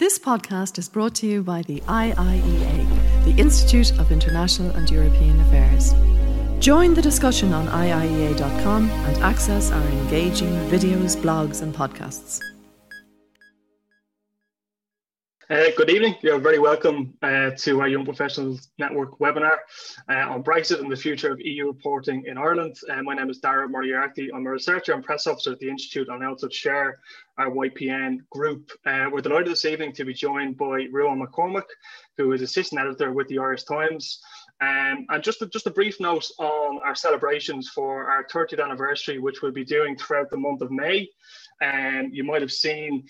This podcast is brought to you by the IIEA, the Institute of International and European Affairs. Join the discussion on IIEA.com and access our engaging videos, blogs, and podcasts. Uh, good evening. You're very welcome uh, to our Young Professionals Network webinar uh, on Brexit and the future of EU reporting in Ireland. Uh, my name is Dara Moriarty. I'm a researcher and press officer at the Institute and I also chair our YPN group. Uh, we're delighted this evening to be joined by Ruadhán McCormack, who is assistant editor with the Irish Times. Um, and just a, just a brief note on our celebrations for our 30th anniversary, which we'll be doing throughout the month of May. And um, you might have seen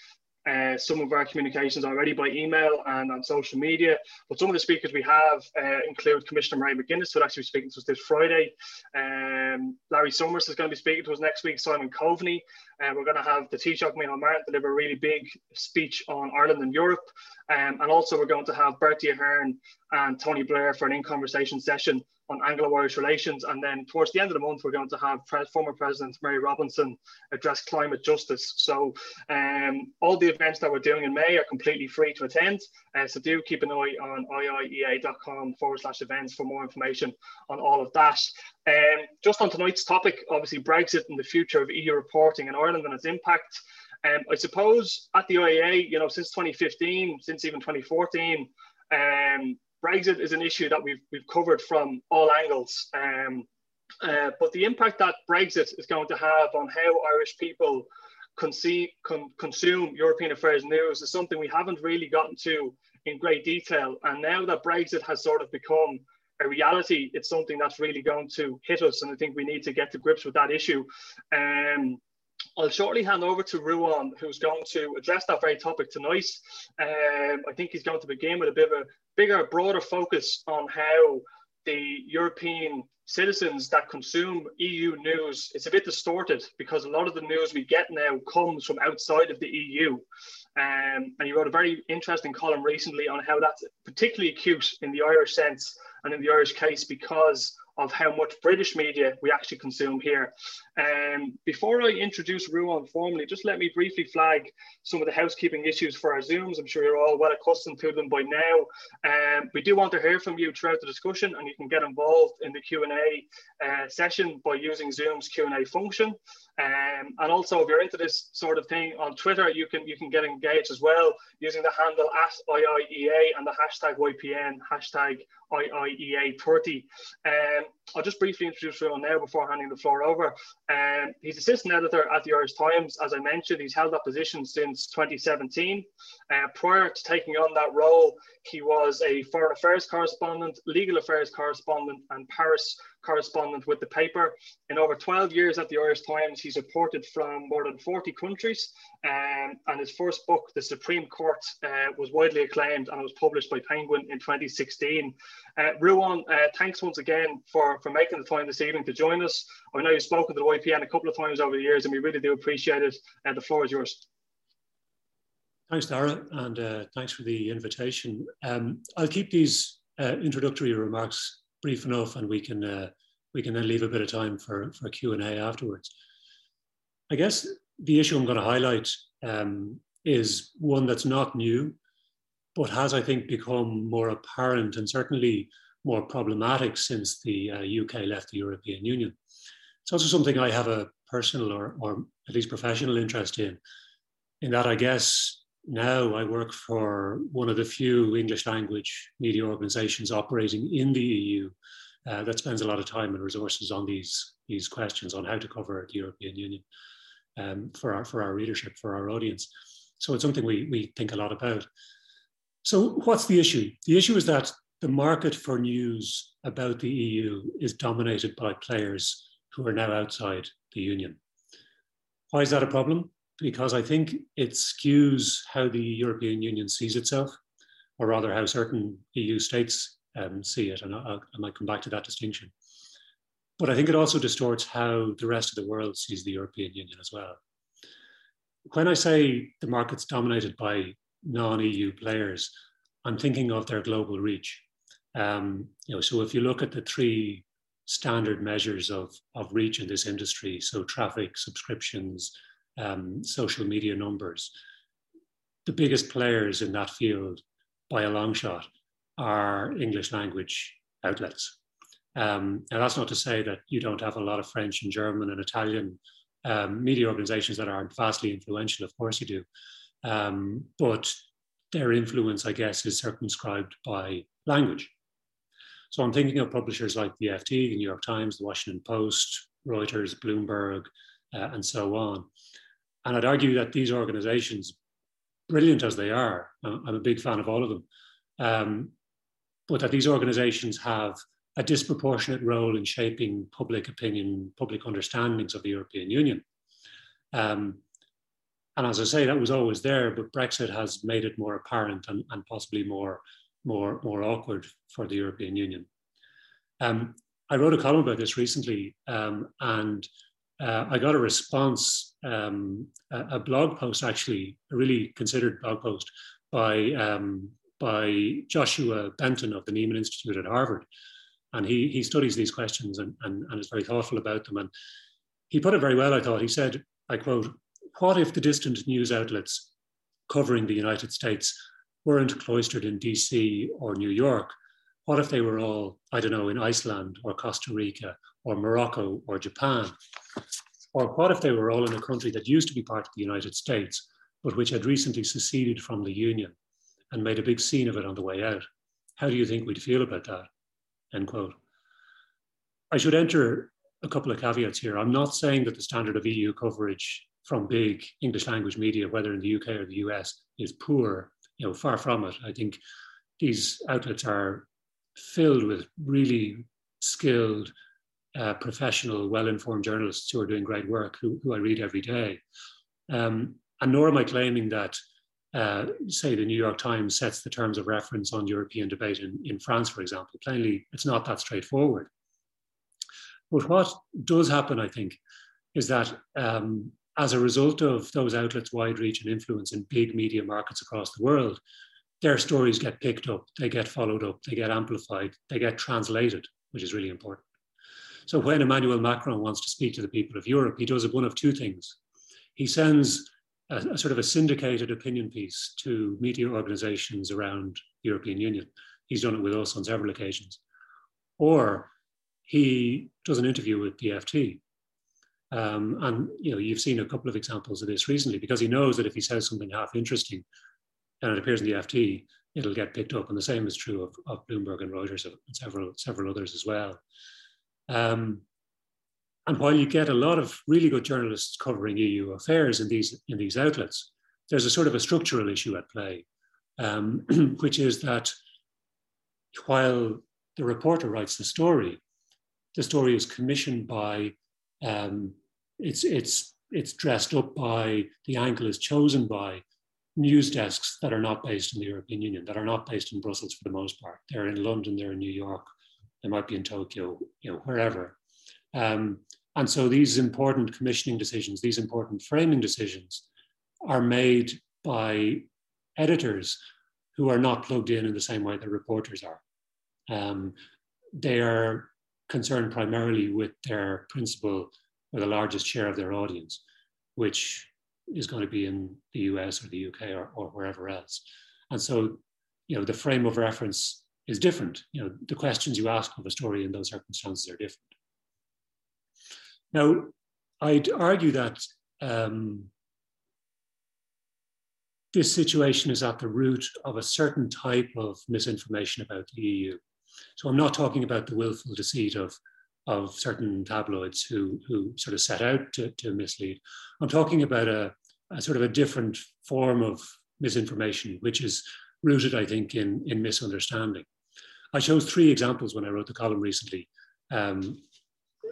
uh, some of our communications already by email and on social media. But some of the speakers we have uh, include Commissioner Mairead McGuinness, who will actually be speaking to us this Friday. Um, Larry Summers is going to be speaking to us next week, Simon Coveney. Uh, we're going to have the Taoiseach Micheál Martin deliver a really big speech on Ireland and Europe. Um, and also we're going to have Bertie Ahern and Tony Blair for an in-conversation session on Anglo-Irish relations. And then towards the end of the month, we're going to have Pre former President Mary Robinson address climate justice. So um, all the events that we're doing in May are completely free to attend. Uh, so do keep an eye on iiea.com forward slash events for more information on all of that. Um, just on tonight's topic, obviously Brexit and the future of EU reporting in Ireland and its impact. Um, I suppose at the IEA, you know, since 2015, since even 2014, um, Brexit is an issue that we've, we've covered from all angles. Um, uh, but the impact that Brexit is going to have on how Irish people consume, con consume European affairs news is something we haven't really gotten to in great detail. And now that Brexit has sort of become a reality, it's something that's really going to hit us. And I think we need to get to grips with that issue. Um, I'll shortly hand over to Ruadhán, who's going to address that very topic tonight. Um, I think he's going to begin with a bit of a bigger, broader focus on how the European citizens that consume EU news, it's a bit distorted because a lot of the news we get now comes from outside of the EU. Um, and he wrote a very interesting column recently on how that's particularly acute in the Irish sense and in the Irish case because of how much British media we actually consume here. Um, before I introduce Ruadhán formally, just let me briefly flag some of the housekeeping issues for our Zooms. I'm sure you're all well accustomed to them by now. Um, we do want to hear from you throughout the discussion and you can get involved in the Q&A uh, session by using Zoom's Q&A function. Um, and also, if you're into this sort of thing on Twitter, you can you can get engaged as well using the handle at IIEA and the hashtag YPN, hashtag IIEA30. Um, I'll just briefly introduce Ruadhán now before handing the floor over. Um, he's assistant editor at the Irish Times. As I mentioned, he's held that position since 2017. Uh, prior to taking on that role, he was a foreign affairs correspondent, legal affairs correspondent, and Paris correspondent with the paper. In over 12 years at the Irish Times, he's reported from more than 40 countries. Um, and his first book, The Supreme Court, uh, was widely acclaimed and was published by Penguin in 2016. Uh, Ruadhán, uh, thanks once again for, for making the time this evening to join us. I know you've spoken to the YPN a couple of times over the years, and we really do appreciate it. Uh, the floor is yours. Thanks, Dara, and uh, thanks for the invitation. Um, I'll keep these uh, introductory remarks brief enough, and we can uh, we can then leave a bit of time for for Q and A afterwards. I guess the issue I'm going to highlight um, is one that's not new, but has I think become more apparent and certainly more problematic since the uh, UK left the European Union. It's also something I have a personal or, or at least professional interest in, in that I guess now I work for one of the few English language media organizations operating in the EU uh, that spends a lot of time and resources on these, these questions on how to cover the European Union um, for, our, for our readership, for our audience. So it's something we, we think a lot about. So what's the issue? The issue is that the market for news about the EU is dominated by players who are now outside the Union. Why is that a problem? Because I think it skews how the European Union sees itself, or rather how certain EU states um, see it. And I, I, might come back to that distinction. But I think it also distorts how the rest of the world sees the European Union as well. When I say the market's dominated by non EU players, I'm thinking of their global reach. Um, you know, so if you look at the three standard measures of, of reach in this industry, so traffic, subscriptions, um, social media numbers. the biggest players in that field by a long shot are English language outlets. Um, and that's not to say that you don't have a lot of French and German and Italian um, media organizations that are vastly influential. Of course, you do. Um, but their influence, I guess, is circumscribed by language. So I'm thinking of publishers like the FT, the New York Times, the Washington Post, Reuters, Bloomberg, uh, and so on. And I'd argue that these organizations, brilliant as they are, I'm a big fan of all of them, um, but that these organizations have a disproportionate role in shaping public opinion, public understandings of the European Union. Um, and as I say, that was always there, but Brexit has made it more apparent and, and possibly more, more, more awkward for the European Union. Um, I wrote a column about this recently, um, and uh, I got a response, um, a, a, blog post actually, a really considered blog post by, um, by Joshua Benton of the Nieman Institute at Harvard, and he he studies these questions and, and, and is very thoughtful about them. And he put it very well, I thought. He said, I quote, what if the distant news outlets covering the United States weren't cloistered in DC or New York? What if they were all, I don't know, in Iceland or Costa Rica or Morocco or Japan? Or what if they were all in a country that used to be part of the United States, but which had recently seceded from the Union and made a big scene of it on the way out? How do you think we'd feel about that? end quote. I should enter a couple of caveats here. I'm not saying that the standard of EU coverage from big English language media, whether in the UK or the US, is poor. You know, far from it. I think these outlets are filled with really skilled, uh, professional, well-informed journalists who are doing great work, who, who I read every day. Um, and nor am I claiming that uh, say the New York Times sets the terms of reference on European debate in, in France, for example. Plainly, it's not that straightforward. But what does happen, I think, is that um, as a result of those outlets' wide reach and influence in big media markets across the world, their stories get picked up, they get followed up, they get amplified, they get translated, which is really important. So when Emmanuel Macron wants to speak to the people of Europe, he does one of two things. He sends a, a, sort of a syndicated opinion piece to media organizations around the European Union. He's done it with us on several occasions. Or he does an interview with the FT. Um, and you know, you've seen a couple of examples of this recently because he knows that if he says something half interesting and it appears in the FT, it'll get picked up. And the same is true of, of Bloomberg and Reuters and several, several others as well. Um, and while you get a lot of really good journalists covering EU affairs in these, in these outlets, there's a sort of a structural issue at play, um, which is that while the reporter writes the story, the story is commissioned by, um, it's, it's, it's dressed up by, the angle is chosen by news desks that are not based in the European Union, that are not based in Brussels for the most part. They're in London, they're in New York, they might be in Tokyo, you know, wherever. Um, and so these important commissioning decisions, these important framing decisions are made by editors who are not plugged in in the same way that reporters are. Um, they are concerned primarily with their principal or the largest share of their audience, which is going to be in the US or the UK or, or wherever else. And so, you know, the frame of reference is different. You know, the questions you ask of a story in those circumstances are different. Now, I'd argue that um, this situation is at the root of a certain type of misinformation about the EU. So I'm not talking about the willful deceit of, of certain tabloids who, who sort of set out to, to mislead. I'm talking about a, a sort of a different form of misinformation, which is rooted, I think, in, in misunderstanding. I chose three examples when I wrote the column recently. Um,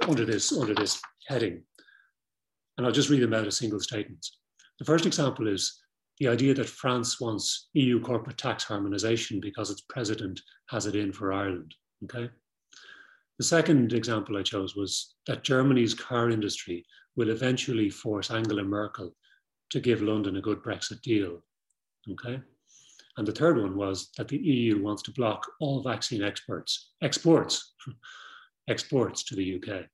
under this, under this heading. And I'll just read them out as single statements. The first example is the idea that France wants EU corporate tax harmonization because its president has it in for Ireland. Okay. The second example I chose was that Germany's car industry will eventually force Angela Merkel to give London a good Brexit deal. Okay. And the third one was that the EU wants to block all vaccine exports, exports exports to the UK.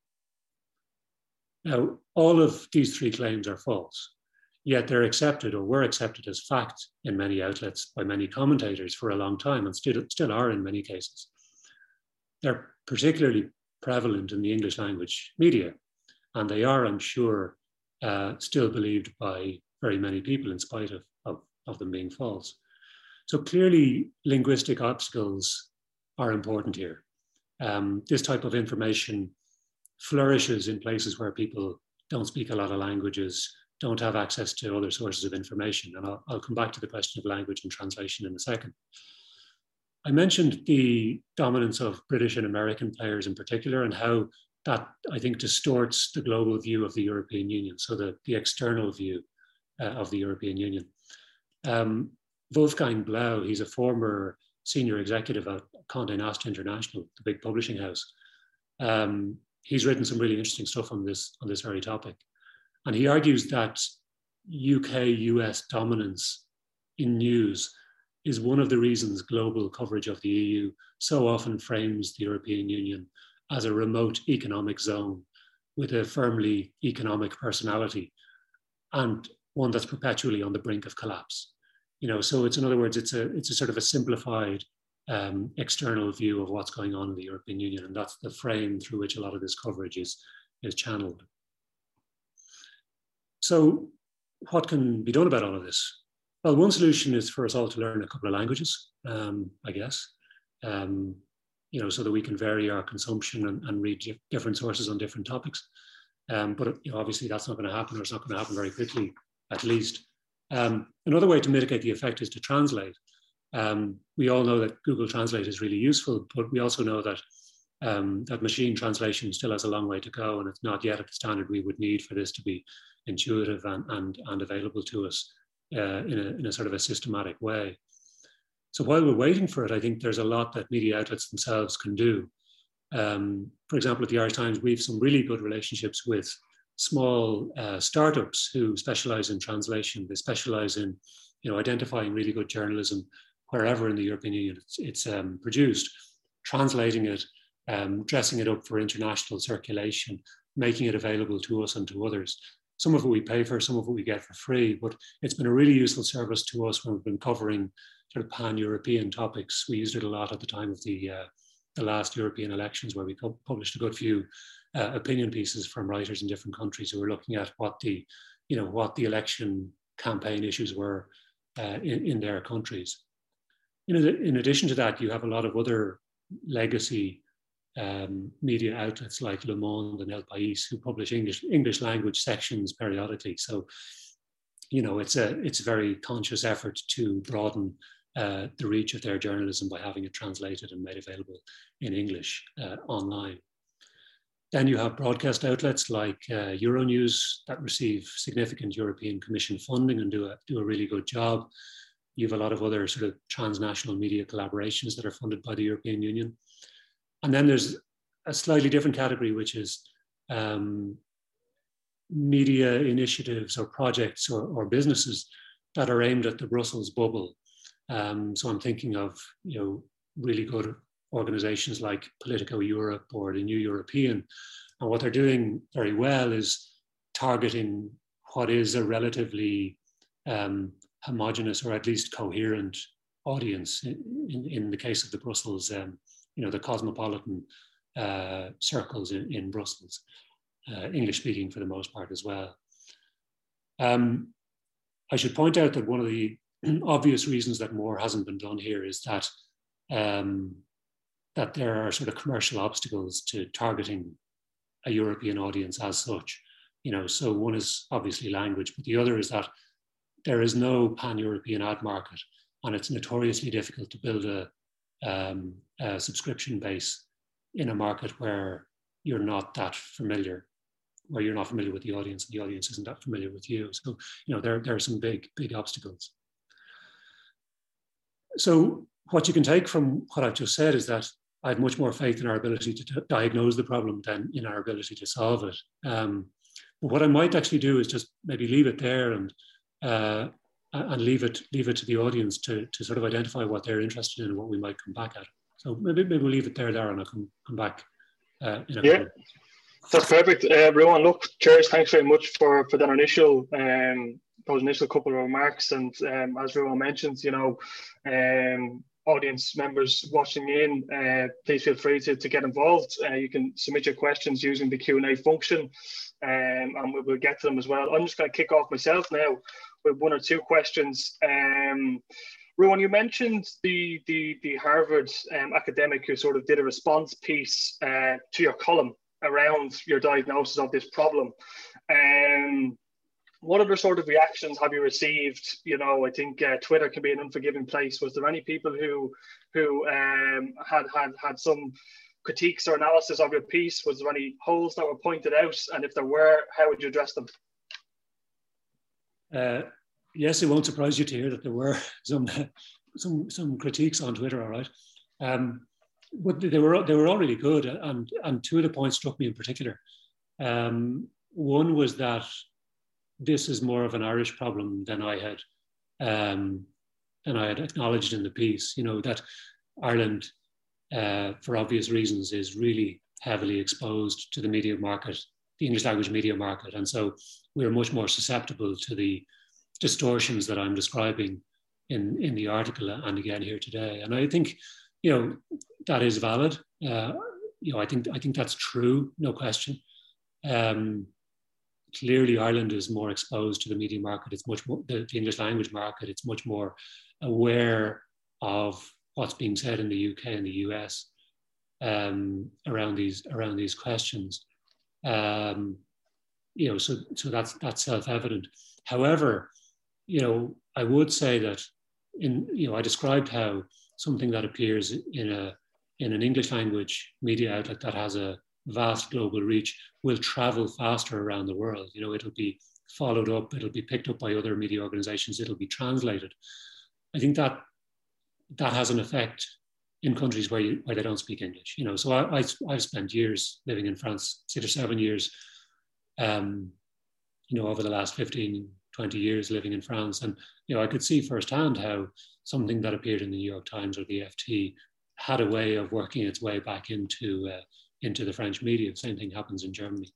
Now, all of these three claims are false. yet they're accepted or were accepted as fact in many outlets by many commentators for a long time and still, still are in many cases. They're particularly prevalent in the English language media, and they are, I'm sure, uh, still believed by very many people in spite of, of, of them being false. So clearly, linguistic obstacles are important here. Um, this type of information flourishes in places where people don't speak a lot of languages, don't have access to other sources of information. And I'll, I'll come back to the question of language and translation in a second. I mentioned the dominance of British and American players in particular, and how that I think distorts the global view of the European Union, so the, the external view uh, of the European Union. Um, Wolfgang Blau, he's a former senior executive at Condé Nast International, the big publishing house. Um, he's written some really interesting stuff on this on this very topic, and he argues that UK-US dominance in news is one of the reasons global coverage of the EU so often frames the European Union as a remote economic zone with a firmly economic personality and one that's perpetually on the brink of collapse. You know, so it's in other words, it's a it's a sort of a simplified um, external view of what's going on in the European Union, and that's the frame through which a lot of this coverage is is channeled. So, what can be done about all of this? Well, one solution is for us all to learn a couple of languages, um, I guess, um, you know, so that we can vary our consumption and, and read different sources on different topics. Um, but you know, obviously, that's not going to happen, or it's not going to happen very quickly, at least. Um, another way to mitigate the effect is to translate. Um, we all know that Google Translate is really useful, but we also know that um, that machine translation still has a long way to go, and it's not yet at the standard we would need for this to be intuitive and, and, and available to us uh, in, a, in a sort of a systematic way. So while we're waiting for it, I think there's a lot that media outlets themselves can do. Um, for example, at the Irish Times, we have some really good relationships with small uh, startups who specialize in translation. They specialize in, you know, identifying really good journalism wherever in the European Union it's, it's um, produced, translating it, um, dressing it up for international circulation, making it available to us and to others. Some of it we pay for, some of it we get for free, but it's been a really useful service to us when we've been covering sort of pan-European topics. We used it a lot at the time of the uh, the last European elections, where we published a good few uh, opinion pieces from writers in different countries who were looking at what the, you know, what the election campaign issues were uh, in, in their countries. In addition to that, you have a lot of other legacy um, media outlets like Le Monde and El País who publish English English language sections periodically. So, you know, it's a it's a very conscious effort to broaden uh, the reach of their journalism by having it translated and made available in English uh, online. Then you have broadcast outlets like uh, Euronews that receive significant European Commission funding and do a, do a really good job. You have a lot of other sort of transnational media collaborations that are funded by the European Union. And then there's a slightly different category, which is um, media initiatives or projects or, or, businesses that are aimed at the Brussels bubble. Um, so I'm thinking of you know really good organizations like Politico Europe or the New European. And what they're doing very well is targeting what is a relatively um, homogenous or at least coherent audience. In, in, in, the case of the Brussels, um, you know, the cosmopolitan uh, circles in, in Brussels, uh, English speaking for the most part as well. Um, I should point out that one of the obvious reasons that more hasn't been done here is that um, that there are sort of commercial obstacles to targeting a European audience as such. You know, so one is obviously language, but the other is that there is no pan-European ad market, and it's notoriously difficult to build a, um, a subscription base in a market where you're not that familiar, where you're not familiar with the audience, and the audience isn't that familiar with you. So, you know, there, there are some big, big obstacles. So what you can take from what I've just said is that I have much more faith in our ability to diagnose the problem than in our ability to solve it. Um, but what I might actually do is just maybe leave it there and uh, and leave it leave it to the audience to, to sort of identify what they're interested in and what we might come back at. So maybe maybe we'll leave it there, there, and I'll come come back. Uh, in a yeah, that's perfect. Uh, everyone, look, cheers. Thanks very much for for that initial um, those initial couple of remarks. And um, as Ruadhán mentions, you know, um, audience members watching in, uh, please feel free to, to get involved. Uh, you can submit your questions using the Q&A function um, and we will get to them as well. I'm just going to kick off myself now with one or two questions. Um, Ruadhán, you mentioned the, the, the Harvard um, academic who sort of did a response piece uh, to your column around your diagnosis of this problem. Um, what other sort of reactions have you received? You know, I think uh, Twitter can be an unforgiving place. Was there any people who who um, had had had some critiques or analysis of your piece? Was there any holes that were pointed out? And if there were, how would you address them? Uh, yes, it won't surprise you to hear that there were some some some critiques on Twitter. All right, um, but they were they were all really good, and and two of the points struck me in particular. Um, one was that this is more of an Irish problem than I had um, than I had acknowledged in the piece. You know that Ireland, uh, for obvious reasons, is really heavily exposed to the media market, the English language media market, and so we're much more susceptible to the distortions that I'm describing in in the article and again here today. And I think you know that is valid. Uh, you know, I think I think that's true, no question. Um, clearly Ireland is more exposed to the media market. It's much more the, the, English language market. It's much more aware of what's being said in the UK and the US um, around these around these questions. Um, you know, so so that's that's self evident. However, you know, I would say that in you know I described how something that appears in a in an English language media outlet that has a vast global reach will travel faster around the world. You know, it'll be followed up, it'll be picked up by other media organizations, it'll be translated. I think that that has an effect in countries where, you, where they don't speak English. You know, so I, I, have spent years living in France, six or seven years, um, you know, over the last 15, 20 years living in France. And, you know, I could see firsthand how something that appeared in the New York Times or the FT had a way of working its way back into uh, into the French media. The same thing happens in Germany.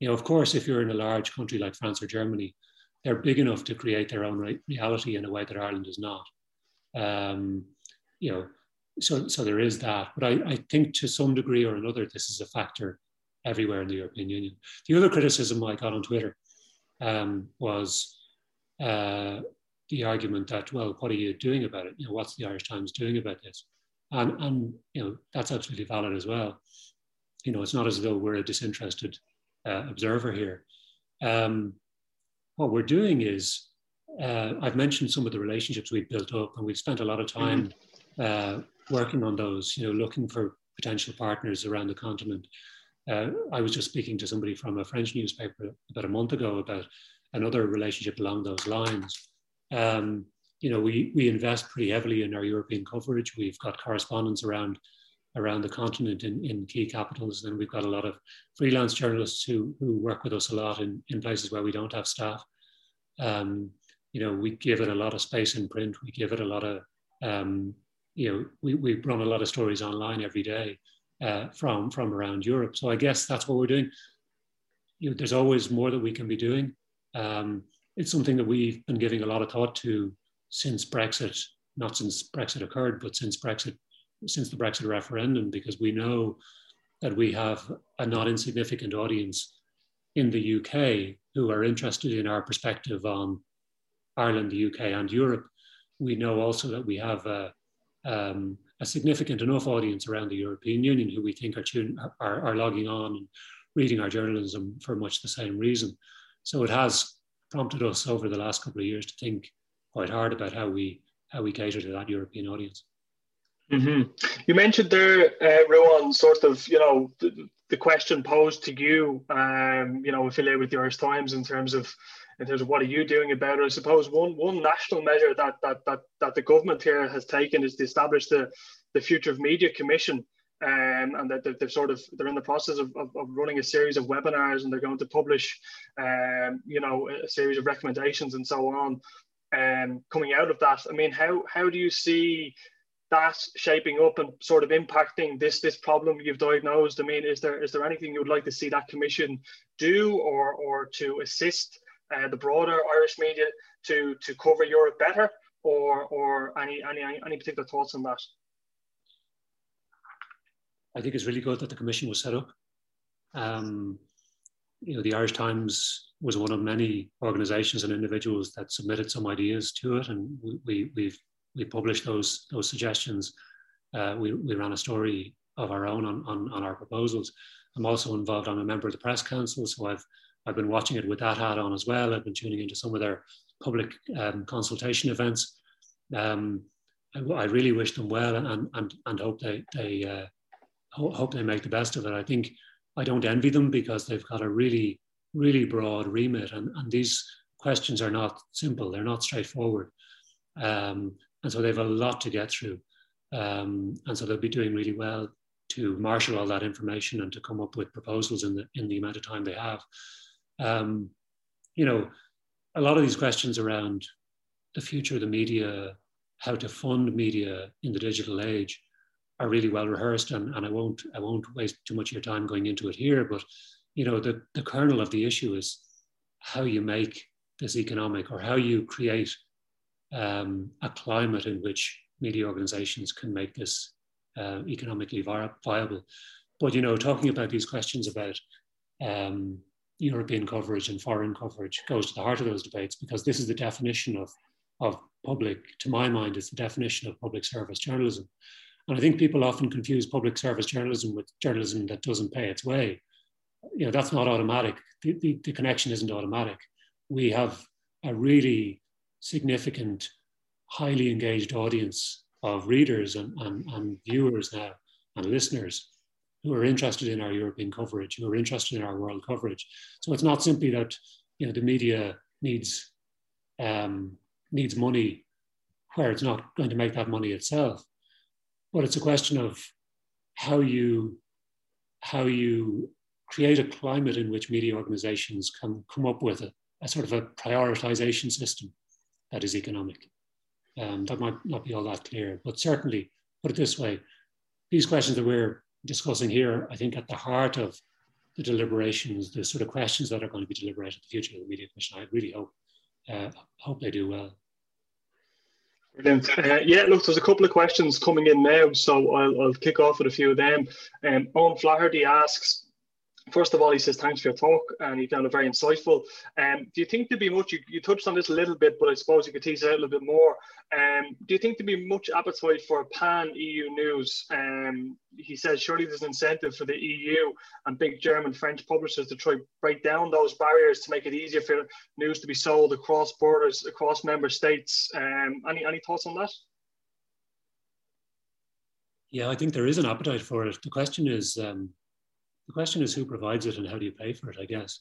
You know, of course, if you're in a large country like France or Germany, they're big enough to create their own re- reality in a way that Ireland is not. Um, you know, so so there is that. But I, I think to some degree or another, this is a factor everywhere in the European Union. The other criticism I got on Twitter um, was uh, the argument that, well, what are you doing about it? You know, what's the Irish Times doing about this? And, and you know, that's absolutely valid as well you know, it's not as though we're a disinterested uh, observer here. Um, what we're doing is, uh, I've mentioned some of the relationships we've built up, and we've spent a lot of time mm-hmm. uh, working on those. You know, looking for potential partners around the continent. Uh, I was just speaking to somebody from a French newspaper about a month ago about another relationship along those lines. Um, you know, we we invest pretty heavily in our European coverage. We've got correspondence around around the continent in, in key capitals. And we've got a lot of freelance journalists who, who work with us a lot in, in places where we don't have staff. Um, you know, we give it a lot of space in print. We give it a lot of, um, you know, we, we run a lot of stories online every day uh, from, from around Europe. So I guess that's what we're doing. You know, there's always more that we can be doing. Um, it's something that we've been giving a lot of thought to since Brexit, not since Brexit occurred, but since Brexit since the Brexit referendum because we know that we have a not insignificant audience in the UK who are interested in our perspective on Ireland, the UK, and Europe. We know also that we have a, um, a significant enough audience around the European Union who we think are, tune, are, are logging on and reading our journalism for much the same reason. So it has prompted us over the last couple of years to think quite hard about how we how we cater to that European audience. Mm-hmm. You mentioned there, uh, sort of, you know, the, the question posed to you, um, you know, affiliated with the Irish Times in terms of, in terms of what are you doing about it? I suppose one one national measure that that that that the government here has taken is to establish the the Future of Media Commission. Um, and that they've, sort of they're in the process of, of, of, running a series of webinars and they're going to publish um, you know a series of recommendations and so on um, coming out of that i mean how how do you see that shaping up and sort of impacting this this problem you've diagnosed? I mean, is there is there anything you would like to see that commission do or or to assist uh, the broader Irish media to to cover Europe better, or or any any any particular thoughts on that? I think it's really good that the commission was set up. Um, you know, the Irish Times was one of many organisations and individuals that submitted some ideas to it, and we we've we published those those suggestions. Uh, we, we ran a story of our own on, on, on our proposals. I'm also involved. I'm a member of the press council, so I've I've been watching it with that hat on as well. I've been tuning into some of their public um, consultation events. Um, I, I, really wish them well and and, and hope they they uh, hope they make the best of it. I think I don't envy them because they've got a really really broad remit, and, and these questions are not simple. They're not straightforward, um, and so they have a lot to get through. Um, and so they'll be doing really well to marshal all that information and to come up with proposals in the in the amount of time they have. Um, you know, a lot of these questions around the future of the media, how to fund media in the digital age, are really well rehearsed, and, and I won't I won't waste too much of your time going into it here. But you know, the the kernel of the issue is how you make this economic or how you create um, a climate in which media organizations can make this uh, economically viable. But you know, talking about these questions about um, European coverage and foreign coverage goes to the heart of those debates because this is the definition of, of public, to my mind, is the definition of public service journalism. And I think people often confuse public service journalism with journalism that doesn't pay its way. You know, that's not automatic. The, the, the connection isn't automatic. We have a really significant, highly engaged audience of readers and, and, and viewers now and listeners who are interested in our European coverage, who are interested in our world coverage. So it's not simply that you know the media needs um, needs money where it's not going to make that money itself, but it's a question of how you how you create a climate in which media organizations can come up with a, a sort of a prioritization system that is economic. Um, that might not be all that clear, but certainly, put it this way, these questions that we're discussing here, I think at the heart of the deliberations, the sort of questions that are going to be deliberated in the future of the Media Commission, I really hope, uh, hope they do well. Brilliant. Uh, yeah, look, there's a couple of questions coming in now, so I'll, I'll kick off with a few of them. Um, Owen Flaherty asks, First of all, he says thanks for your talk, and he found it very insightful. Um, do you think there'd be much? You, you, touched on this a little bit, but I suppose you could tease it out a little bit more. Um, do you think there'd be much appetite for pan EU news? Um, he says surely there's an incentive for the EU and big German French publishers to try break down those barriers to make it easier for news to be sold across borders, across member states. Um, any any thoughts on that? Yeah, I think there is an appetite for it. The question is um, the question is who provides it and how do you pay for it, I guess.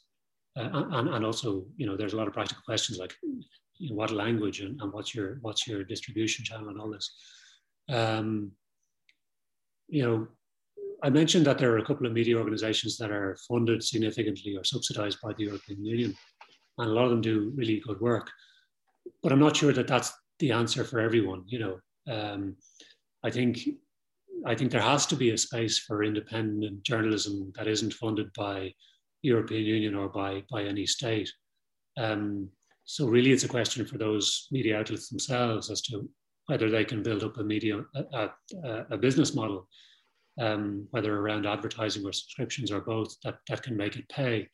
Uh, and, and also, you know, there's a lot of practical questions like you know, what language and, and what's your what's your distribution channel and all this. Um, you know, I mentioned that there are a couple of media organizations that are funded significantly or subsidized by the European Union, and a lot of them do really good work. But I'm not sure that that's the answer for everyone. You know, um, I think I think there has to be a space for independent journalism that isn't funded by European Union or by, by any state. Um, so really it's a question for those media outlets themselves as to whether they can build up a media, a, a, a business model, um, whether around advertising or subscriptions or both, that, that can make it pay.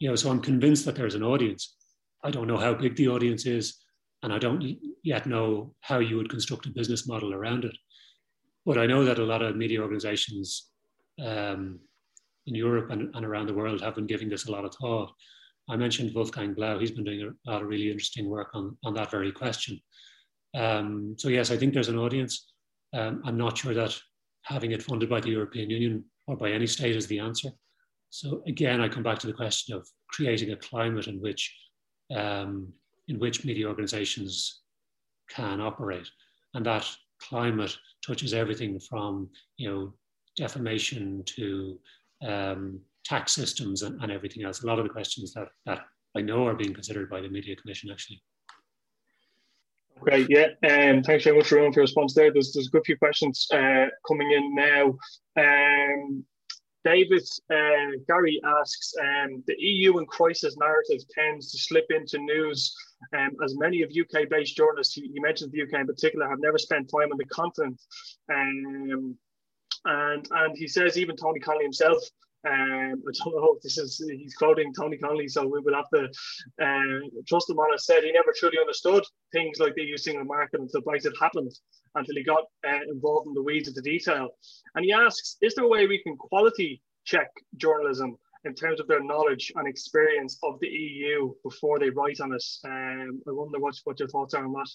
You know, so I'm convinced that there's an audience. I don't know how big the audience is, and I don't yet know how you would construct a business model around it. But I know that a lot of media organizations um, in Europe and, and, around the world have been giving this a lot of thought. I mentioned Wolfgang Blau, he's been doing a lot of really interesting work on, on that very question. Um, so, yes, I think there's an audience. Um, I'm not sure that having it funded by the European Union or by any state is the answer. So, again, I come back to the question of creating a climate in which, um, in which media organizations can operate. And that climate touches everything from you know defamation to um, tax systems and, and, everything else. A lot of the questions that that I know are being considered by the Media Commission actually. Great, yeah, um, thanks very much, Ruadhán, for your response there. There's, there's a good few questions uh, coming in now. Um, David uh, Gary asks, um, the EU and crisis narrative tends to slip into news um, as many of UK-based journalists, you, you, mentioned the UK in particular, have never spent time on the continent. Um, and, and he says even Tony Connelly himself um, I don't know if this is he's quoting Tony Connelly, so we will have to uh, trust him on it. Said he never truly understood things like the EU single market until Brexit happened, until he got uh, involved in the weeds of the detail. And he asks, is there a way we can quality check journalism in terms of their knowledge and experience of the EU before they write on it? Um, I wonder what, what your thoughts are on that.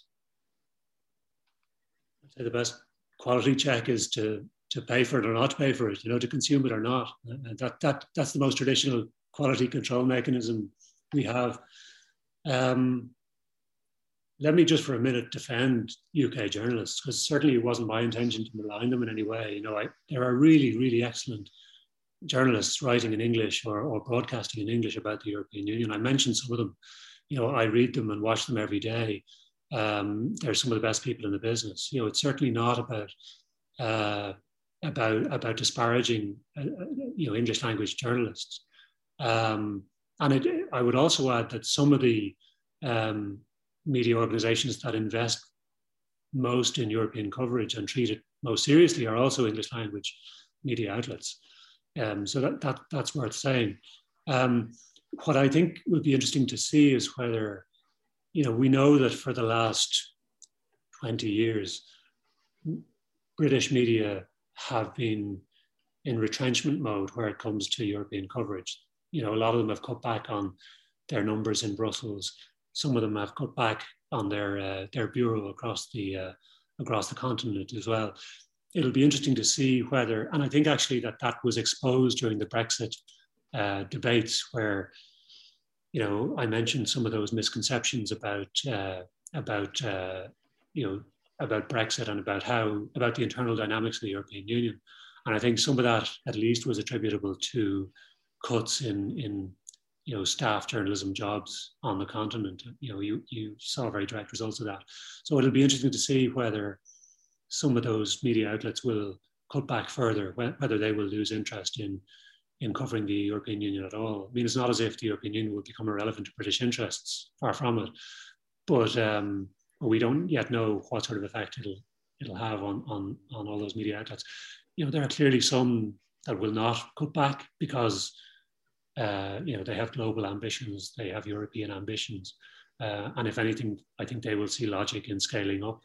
I'd say the best quality check is to to pay for it or not pay for it, you know, to consume it or not. And that, that, that's the most traditional quality control mechanism we have. Um, let me just for a minute defend UK journalists, because certainly it wasn't my intention to malign them in any way. You know, I, there are really, really excellent journalists writing in English or, or broadcasting in English about the European Union. I mentioned some of them. You know, I read them and watch them every day. Um, they're some of the best people in the business. You know, it's certainly not about uh, about about disparaging uh, uh, you know English language journalists. Um, and it, I would also add that some of the um, media organizations that invest most in European coverage and treat it most seriously are also English language media outlets. Um, so that, that, that's worth saying. Um, what I think would be interesting to see is whether, you know, we know that for the last 20 years, British media have been in retrenchment mode where it comes to European coverage. You know, a lot of them have cut back on their numbers in Brussels. Some of them have cut back on their uh, their bureau across the uh, across the continent as well. It'll be interesting to see whether, and I think actually that that was exposed during the Brexit uh, debates, where you know I mentioned some of those misconceptions about uh, about uh, you know about Brexit and about how about the internal dynamics of the European Union. And I think some of that at least was attributable to cuts in in you know staff journalism jobs on the continent. You know, you you saw very direct results of that. So it'll be interesting to see whether some of those media outlets will cut back further, whether they will lose interest in in covering the European Union at all. I mean, it's not as if the European Union will become irrelevant to British interests, far from it. But um, we don't yet know what sort of effect it'll it'll have on on on all those media outlets. You know, there are clearly some that will not cut back because uh, you know they have global ambitions, they have European ambitions, uh, and if anything, I think they will see logic in scaling up.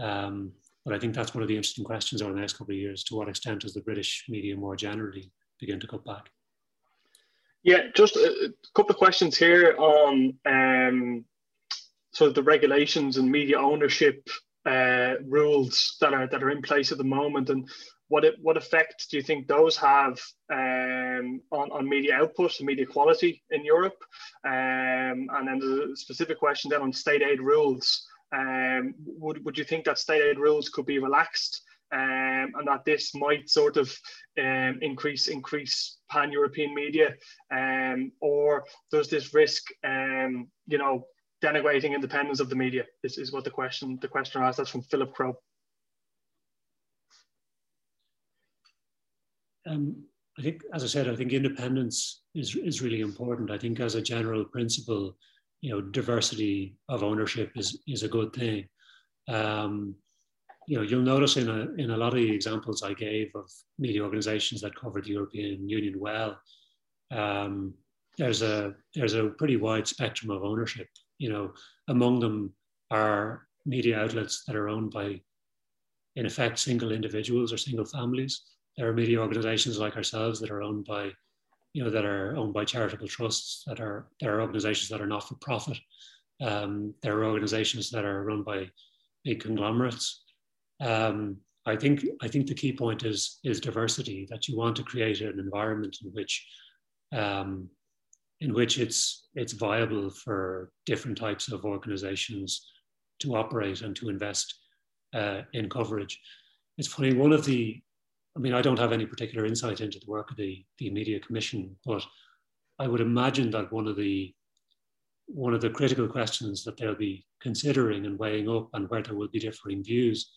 Um, but I think that's one of the interesting questions over the next couple of years: to what extent does the British media more generally begin to cut back? Yeah, just a couple of questions here on um, sort of the regulations and media ownership uh, rules that are that are in place at the moment, and what it, what effect do you think those have um, on, on media output and media quality in Europe? Um, and then the specific question then on state aid rules. Um, would, would you think that state aid rules could be relaxed um, and that this might sort of um, increase increase pan European media, um, or does this risk, um, you know, denigrating independence of the media is, is what the question the questioner asked. That's from Philip Crow. Um, I think, as I said, I think independence is, is really important. I think as a general principle, you know, diversity of ownership is, is a good thing. Um, you know, you'll notice in a, in a lot of the examples I gave of media organizations that cover the European Union well, um, there's a there's a pretty wide spectrum of ownership you know, among them are media outlets that are owned by, in effect, single individuals or single families. There are media organizations like ourselves that are owned by, you know, that are owned by charitable trusts, that are, there are organizations that are not for profit. Um, there are organizations that are run by big conglomerates. Um, I think I think the key point is is diversity. That you want to create an environment in which um, in which it's it's viable for different types of organizations to operate and to invest uh, in coverage. It's funny, one of the, I mean, I don't have any particular insight into the work of the, the Media Commission, but I would imagine that one of the one of the critical questions that they'll be considering and weighing up and where there will be differing views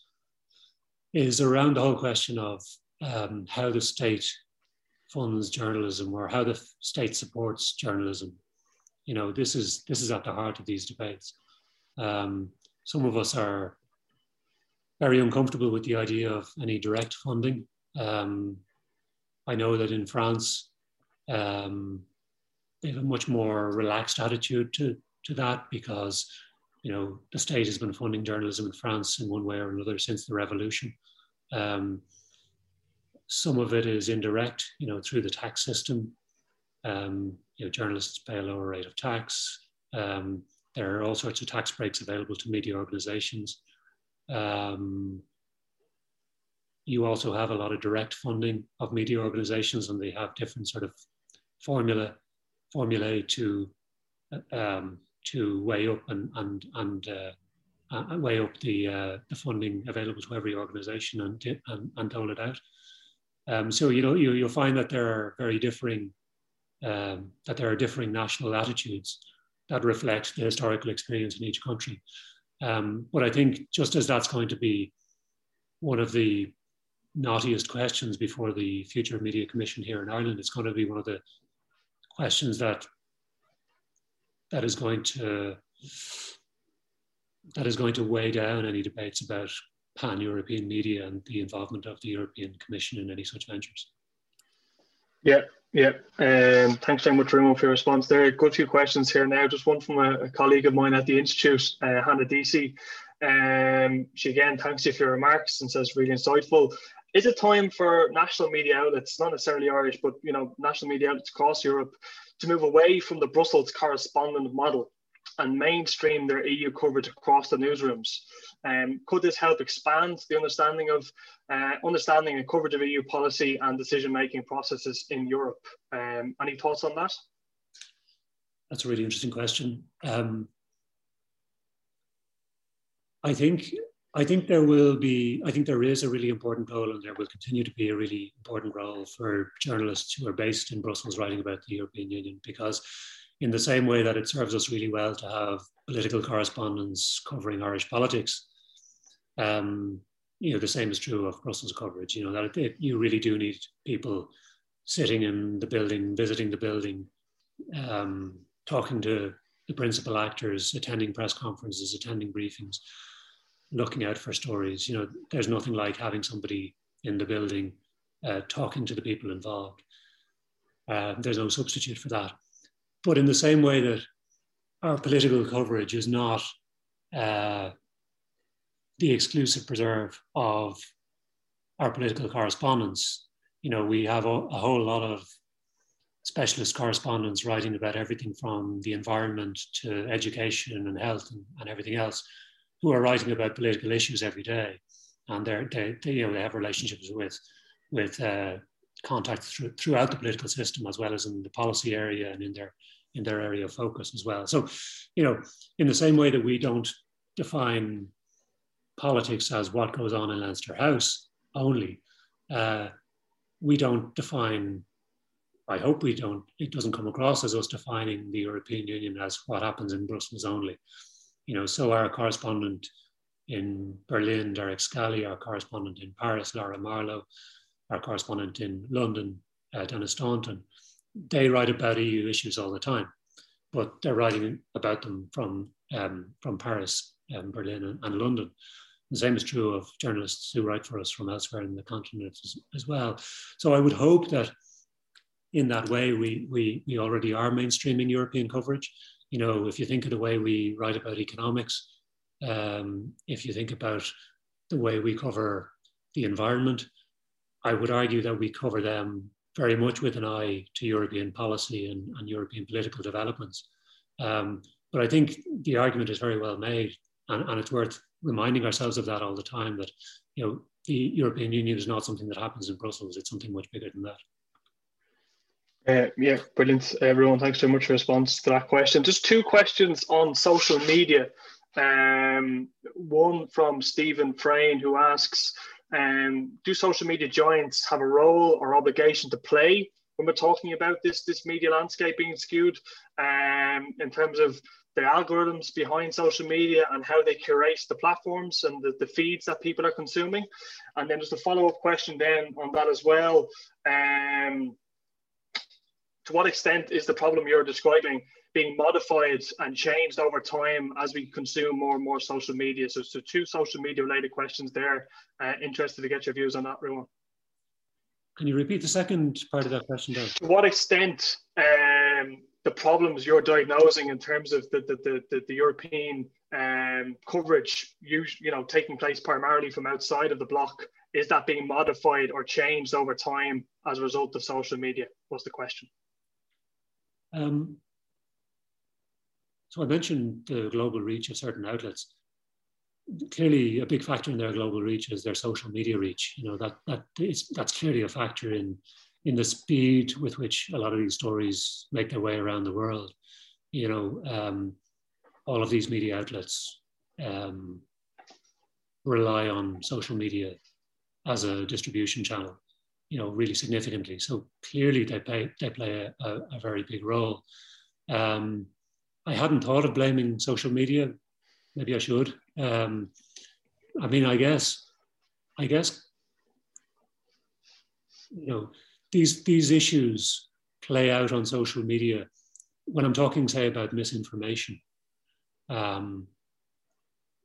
is around the whole question of um, how the state funds journalism or how the state supports journalism. You know, this is this is at the heart of these debates. Um, some of us are very uncomfortable with the idea of any direct funding. Um, I know that in France, um, they have a much more relaxed attitude to, to that because you know the state has been funding journalism in France in one way or another since the revolution. Um, some of it is indirect, you know, through the tax system. Um, you know, journalists pay a lower rate of tax. Um, there are all sorts of tax breaks available to media organizations. Um, you also have a lot of direct funding of media organizations, and they have different sort of formula formulae to um, to weigh up and and and uh, uh, weigh up the uh, the funding available to every organization and and, and dole it out. Um, so you know you, you'll find that there are very differing um, that there are differing national attitudes that reflect the historical experience in each country. Um, but I think just as that's going to be one of the knottiest questions before the future media commission here in Ireland, it's going to be one of the questions that that is going to that is going to weigh down any debates about pan-European media and the involvement of the European Commission in any such ventures. Yeah, yeah. Um, thanks very much, Remo, for your response there. Are a good few questions here now. Just one from a, a colleague of mine at the Institute, uh, Hannah Deasy. Um, she again thanks you for your remarks and says really insightful. Is it time for national media outlets, not necessarily Irish, but you know, national media outlets across Europe, to move away from the Brussels correspondent model and mainstream their EU coverage across the newsrooms. Um, could this help expand the understanding of uh, understanding and coverage of EU policy and decision-making processes in Europe? Um, any thoughts on that? That's a really interesting question. Um, I think I think there will be, I think there is a really important role, and there will continue to be a really important role for journalists who are based in Brussels writing about the European Union, because in the same way that it serves us really well to have political correspondents covering Irish politics, um, you know, the same is true of Brussels coverage. You know that it, it, you really do need people sitting in the building, visiting the building, um, talking to the principal actors, attending press conferences, attending briefings looking out for stories. You know, there's nothing like having somebody in the building uh, talking to the people involved. Uh, there's no substitute for that. But in the same way that our political coverage is not uh, the exclusive preserve of our political correspondence, you know, we have a, a whole lot of specialist correspondents writing about everything from the environment to education and health and, and everything else who are writing about political issues every day, and they're, they, they you know they have relationships with with uh, contacts through, throughout the political system as well as in the policy area and in their in their area of focus as well. So, you know, in the same way that we don't define politics as what goes on in Leinster House only, uh, we don't define. I hope we don't. It doesn't come across as us defining the European Union as what happens in Brussels only you know, so our correspondent in Berlin, Derek Scally, our correspondent in Paris, Lara Marlowe, our correspondent in London, uh, Denis Staunton, they write about EU issues all the time, but they're writing about them from, um, from Paris, um, Berlin, and, and, London. The same is true of journalists who write for us from elsewhere in the continent as, as well. So I would hope that in that way, we, we, we already are mainstreaming European coverage you know, if you think of the way we write about economics, um, if you think about the way we cover the environment, I would argue that we cover them very much with an eye to European policy and, and European political developments. Um, but I think the argument is very well made, and, and it's worth reminding ourselves of that all the time that you know the European Union is not something that happens in Brussels; it's something much bigger than that. Uh, yeah, brilliant, everyone. Thanks so much for response to that question. Just two questions on social media. Um, one from Stephen Frayne who asks, um, do social media giants have a role or obligation to play when we're talking about this this media landscape being skewed um, in terms of the algorithms behind social media and how they curate the platforms and the, the feeds that people are consuming? And then just a follow-up question then on that as well. Um, to what extent is the problem you're describing being modified and changed over time as we consume more and more social media? So, so two social media related questions there. Uh, interested to get your views on that, Ruadhán. Can you repeat the second part of that question, Dan? To what extent um, the problems you're diagnosing in terms of the, the, the, the European um, coverage, you, you know, taking place primarily from outside of the block, is that being modified or changed over time as a result of social media? Was the question. Um, so I mentioned the global reach of certain outlets. Clearly, a big factor in their global reach is their social media reach. You know that that is that's clearly a factor in in the speed with which a lot of these stories make their way around the world. You know, um, all of these media outlets um, rely on social media as a distribution channel, you know, really significantly. So clearly they play, they play a, a, a very big role. Um, I hadn't thought of blaming social media. Maybe I should. Um, I mean, I guess, I guess, you know, these these issues play out on social media. When I'm talking, say, about misinformation, um,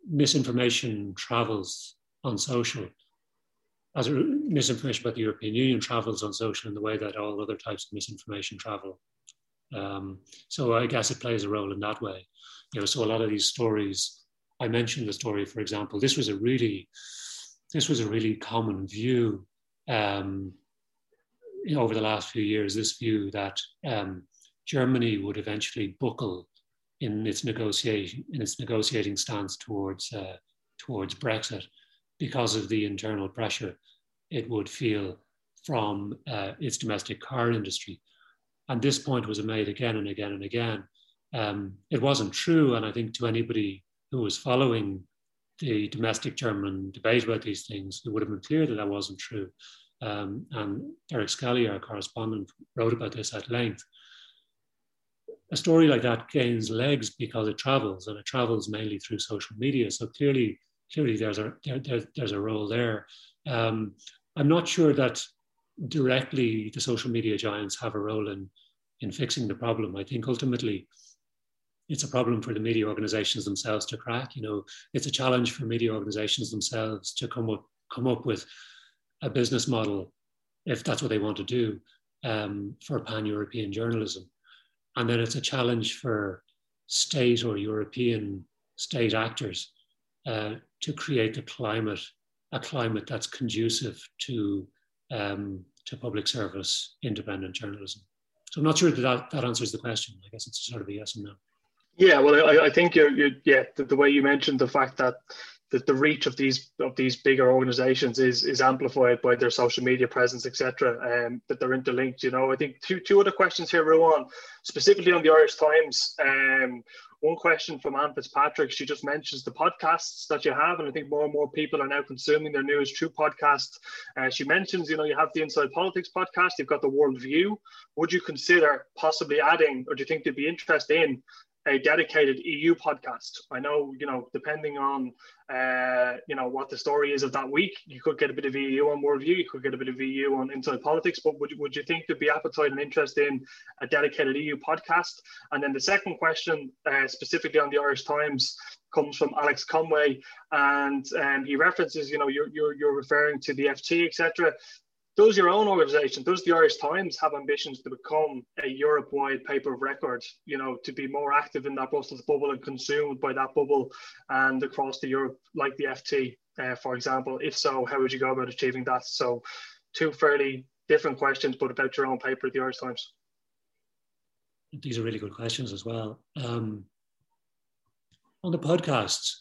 misinformation travels on social as a, misinformation about the European Union travels on social in the way that all other types of misinformation travel. Um, so I guess it plays a role in that way. You know, so a lot of these stories, I mentioned the story, for example, this was a really, this was a really common view um, over the last few years. This view that um, Germany would eventually buckle in its negotiation in its negotiating stance towards uh, towards Brexit because of the internal pressure it would feel from uh, its domestic car industry. And this point was made again and again and again. Um, it wasn't true, and I think to anybody who was following the domestic German debate about these things, it would have been clear that that wasn't true. Um, and Derek Scally, our correspondent, wrote about this at length. A story like that gains legs because it travels, and it travels mainly through social media. So clearly, clearly there's a there, there's a role there. Um, I'm not sure that directly the social media giants have a role in in fixing the problem. I think ultimately it's a problem for the media organizations themselves to crack. You know, it's a challenge for media organizations themselves to come up come up with a business model if that's what they want to do um, for pan-European journalism. And then it's a challenge for state or European state actors uh, to create a climate, a climate that's conducive to, um, to public service, independent journalism. So I'm not sure that, that that answers the question. I guess it's sort of a yes and no. Yeah, well, I, I think you're, you're yeah, the, the, way you mentioned the fact that the, the reach of these of these bigger organizations is is amplified by their social media presence, etc. Um, that they're interlinked. You know, I think two two other questions here, Ruadhán, specifically on the Irish Times. Um, one question from Anne Fitzpatrick. She just mentions the podcasts that you have, and I think more and more people are now consuming their news through podcasts. Uh, she mentions, you know, you have the Inside Politics podcast, you've got the World View. Would you consider possibly adding, or do you think there'd be interest in a dedicated EU podcast. I know, you know, depending on, uh, you know, what the story is of that week, you could get a bit of EU on Worldview, you could get a bit of EU on Inside Politics, but would, would you think there'd be appetite and interest in a dedicated EU podcast? And then the second question, uh, specifically on the Irish Times, comes from Alex Conway, and um, he references, you know, you're, you're, you're referring to the FT, etc does your own organization, does the Irish Times have ambitions to become a Europe-wide paper of record, you know, to be more active in that Brussels bubble and consumed by that bubble and across the Europe, like the FT, uh, for example? If so, how would you go about achieving that? So two fairly different questions, but about your own paper the Irish Times. These are really good questions as well. Um, on the podcasts,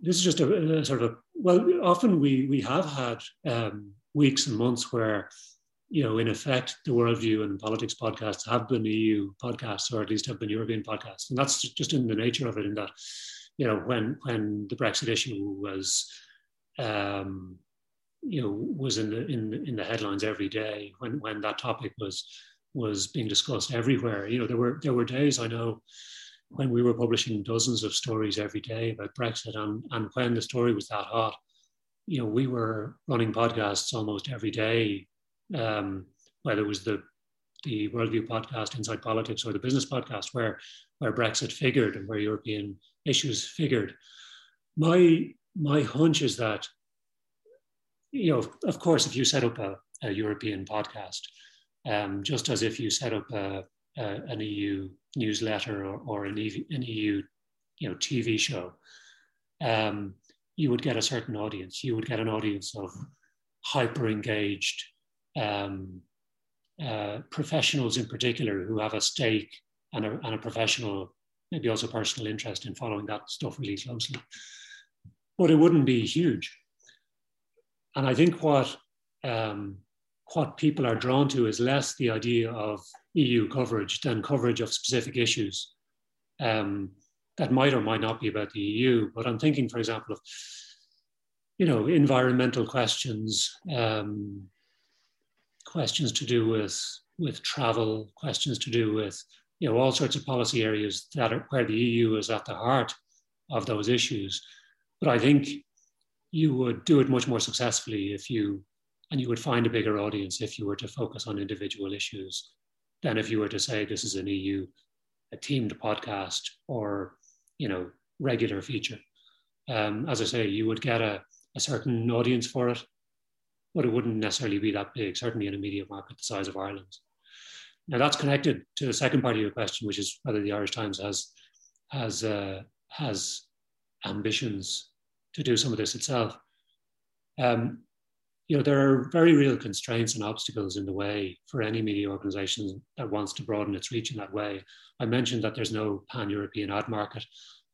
this is just a, a, sort of well, often we we have had um, weeks and months where, you know, in effect, the worldview and politics podcasts have been EU podcasts, or at least have been European podcasts, and that's just in the nature of it. In that, you know, when when the Brexit issue was, um, you know, was in the in in the headlines every day, when when that topic was was being discussed everywhere. You know, there were there were days I know when we were publishing dozens of stories every day about Brexit, and and when the story was that hot, you know, we were running podcasts almost every day, um, whether it was the the Worldview podcast, Inside Politics, or the Business podcast, where where Brexit figured and where European issues figured. My my hunch is that, you know, of course, if you set up a, a European podcast, um, just as if you set up a, a, an EU newsletter or, or an, EU, an EU, you know, TV show, um, you would get a certain audience. You would get an audience of hyper engaged um, uh, professionals in particular who have a stake and a, and a professional, maybe also personal interest in following that stuff really closely. But it wouldn't be huge. And I think what um, what people are drawn to is less the idea of EU coverage than coverage of specific issues um, that might or might not be about the EU. But I'm thinking, for example, of you know environmental questions, um, questions to do with with travel, questions to do with you know all sorts of policy areas that are where the EU is at the heart of those issues. But I think you would do it much more successfully if you and you would find a bigger audience if you were to focus on individual issues than if you were to say this is an EU a teamed podcast or you know regular feature. Um, as I say, you would get a, a certain audience for it, but it wouldn't necessarily be that big, certainly in a media market the size of Ireland. Now that's connected to the second part of your question, which is whether the Irish Times has has uh, has ambitions to do some of this itself. Um, you know, there are very real constraints and obstacles in the way for any media organization that wants to broaden its reach in that way. I mentioned that there's no pan-European ad market.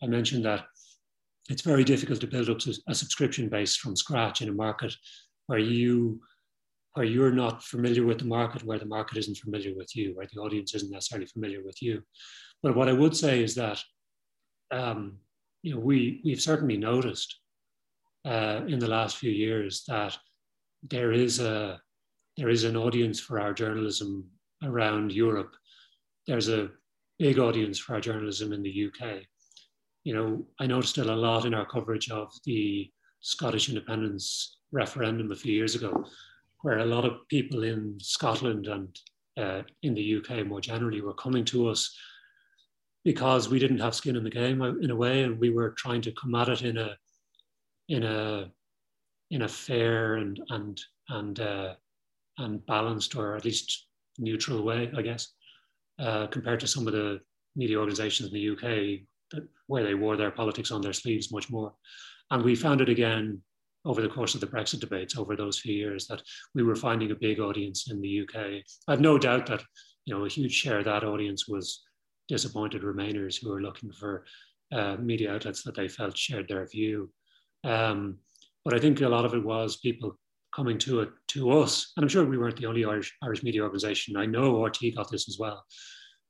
I mentioned that it's very difficult to build up a subscription base from scratch in a market where you where you're not familiar with the market, where the market isn't familiar with you, where the audience isn't necessarily familiar with you. But what I would say is that um, you know we we've certainly noticed uh, in the last few years that there is a there is an audience for our journalism around Europe. There's a big audience for our journalism in the UK. You know, I noticed it a lot in our coverage of the Scottish independence referendum a few years ago, where a lot of people in Scotland and uh, in the UK more generally were coming to us because we didn't have skin in the game uh, in a way, and we were trying to come at it in a in a in a fair and and and uh, and balanced or at least neutral way, I guess, uh, compared to some of the media organisations in the UK that, where they wore their politics on their sleeves much more. And we found it again over the course of the Brexit debates over those few years that we were finding a big audience in the UK. I've no doubt that you know a huge share of that audience was disappointed Remainers who were looking for uh, media outlets that they felt shared their view. Um, but I think a lot of it was people coming to it to us, and I'm sure we weren't the only Irish Irish media organisation. I know RTÉ got this as well,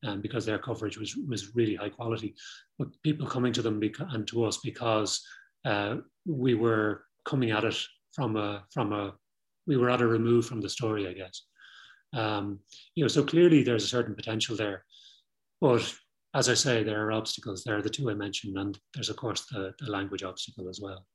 um, because their coverage was was really high quality. But people coming to them beca- and to us because uh, we were coming at it from a from a we were at a remove from the story, I guess. Um, you know, so clearly there's a certain potential there, but as I say, there are obstacles. There are the two I mentioned, and there's of course the, the language obstacle as well.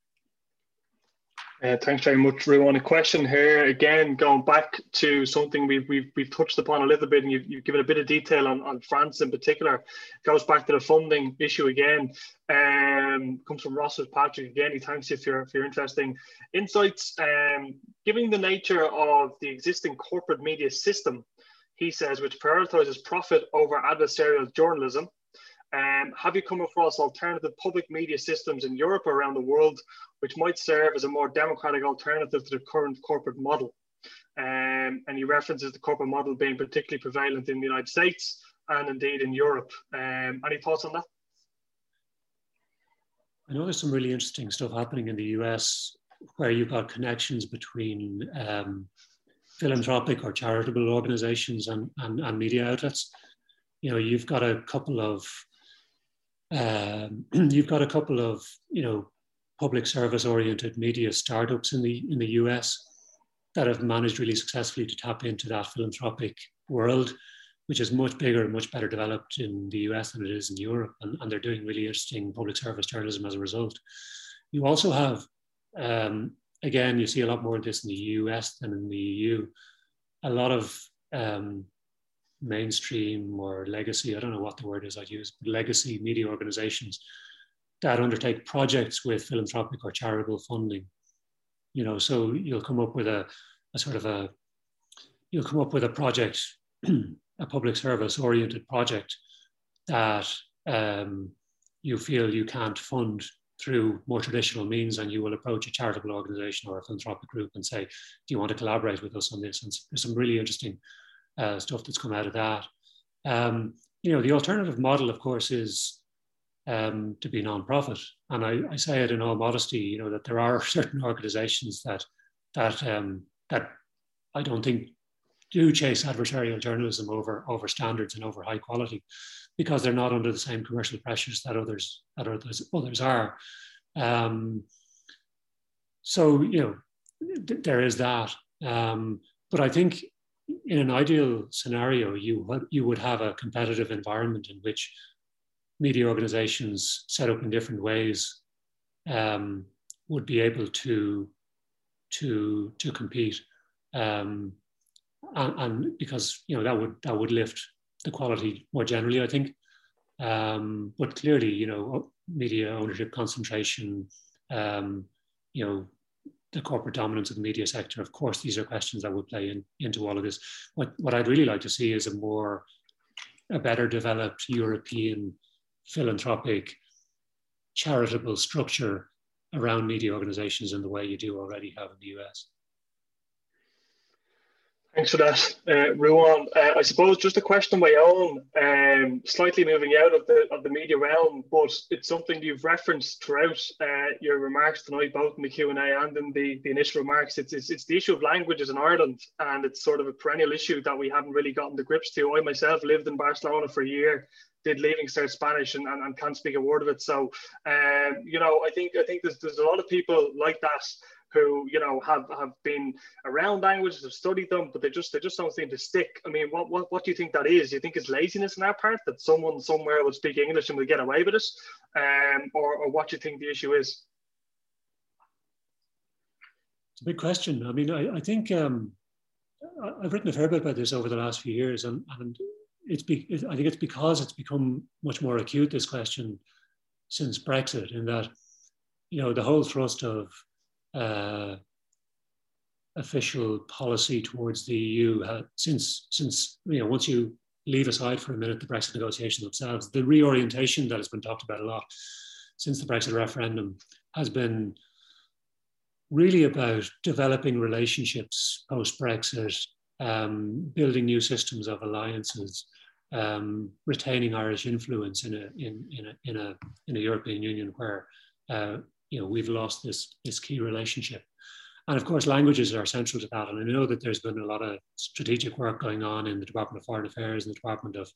Uh, thanks very much, Ruadhán. A question here again, going back to something we've, we've, we've touched upon a little bit, and you've, you've given a bit of detail on, on France in particular. Goes back to the funding issue again. Um, comes from Ross Patrick again. He thanks you for your, for your interesting insights. Um, given the nature of the existing corporate media system, he says, which prioritizes profit over adversarial journalism, um, have you come across alternative public media systems in Europe or around the world which might serve as a more democratic alternative to the current corporate model? Um, and he references the corporate model being particularly prevalent in the United States and indeed in Europe. Um, any thoughts on that? I know there's some really interesting stuff happening in the US where you've got connections between um, philanthropic or charitable organizations and, and, and media outlets. You know, you've got a couple of um, you've got a couple of you know public service oriented media startups in the in the US that have managed really successfully to tap into that philanthropic world, which is much bigger and much better developed in the US than it is in Europe, and, and they're doing really interesting public service journalism as a result. You also have, um, again, you see a lot more of this in the US than in the EU. A lot of um, mainstream or legacy, I don't know what the word is I'd use, legacy media organizations that undertake projects with philanthropic or charitable funding. You know, so you'll come up with a, a sort of a, you'll come up with a project, a public service oriented project that um, you feel you can't fund through more traditional means and you will approach a charitable organization or a philanthropic group and say, do you want to collaborate with us on this? And there's some really interesting uh, stuff that's come out of that. Um, you know, the alternative model, of course, is um, to be non-profit. And I, I, say it in all modesty, you know, that there are certain organizations that, that, um, that I don't think do chase adversarial journalism over, over standards and over high quality because they're not under the same commercial pressures that others that others others are. Um, so you know th- there is that, um, but I think in an ideal scenario, you you would have a competitive environment in which media organizations set up in different ways um, would be able to to to compete, um, and, and, because you know that would that would lift the quality more generally, I think. Um, but clearly, you know, media ownership concentration, um, you know, the corporate dominance of the media sector. Of course, these are questions that would play in, into all of this. What what I'd really like to see is a more, a better developed European philanthropic, charitable structure around media organizations in the way you do already have in the US. Thanks for that, uh, Ruadhán. Uh, I suppose just a question of my own, um, slightly moving out of the of the media realm, but it's something you've referenced throughout uh, your remarks tonight, both in the Q and A and in the, the initial remarks. It's, it's it's the issue of languages in Ireland, and it's sort of a perennial issue that we haven't really gotten the grips to. I myself lived in Barcelona for a year, did leaving cert Spanish, and, and, and can't speak a word of it. So, um, you know, I think I think there's there's a lot of people like that who you know have have been around languages, have studied them, but they just they just don't seem to stick. I mean, what what, what do you think that is? Do you think it's laziness in our part that someone somewhere will speak English and will get away with it, um, or or what do you think the issue is? It's a big question. I mean, I, I think um, I've written a fair bit about this over the last few years, and, and it's be, I think it's because it's become much more acute this question since Brexit, in that you know the whole thrust of uh, official policy towards the EU uh, since since you know once you leave aside for a minute the Brexit negotiations themselves, the reorientation that has been talked about a lot since the Brexit referendum has been really about developing relationships post Brexit, um, building new systems of alliances, um, retaining Irish influence in a in, in a in a in a European Union where uh, you know, we've lost this, this key relationship. And of course, languages are central to that. And I know that there's been a lot of strategic work going on in the Department of Foreign Affairs and the Department of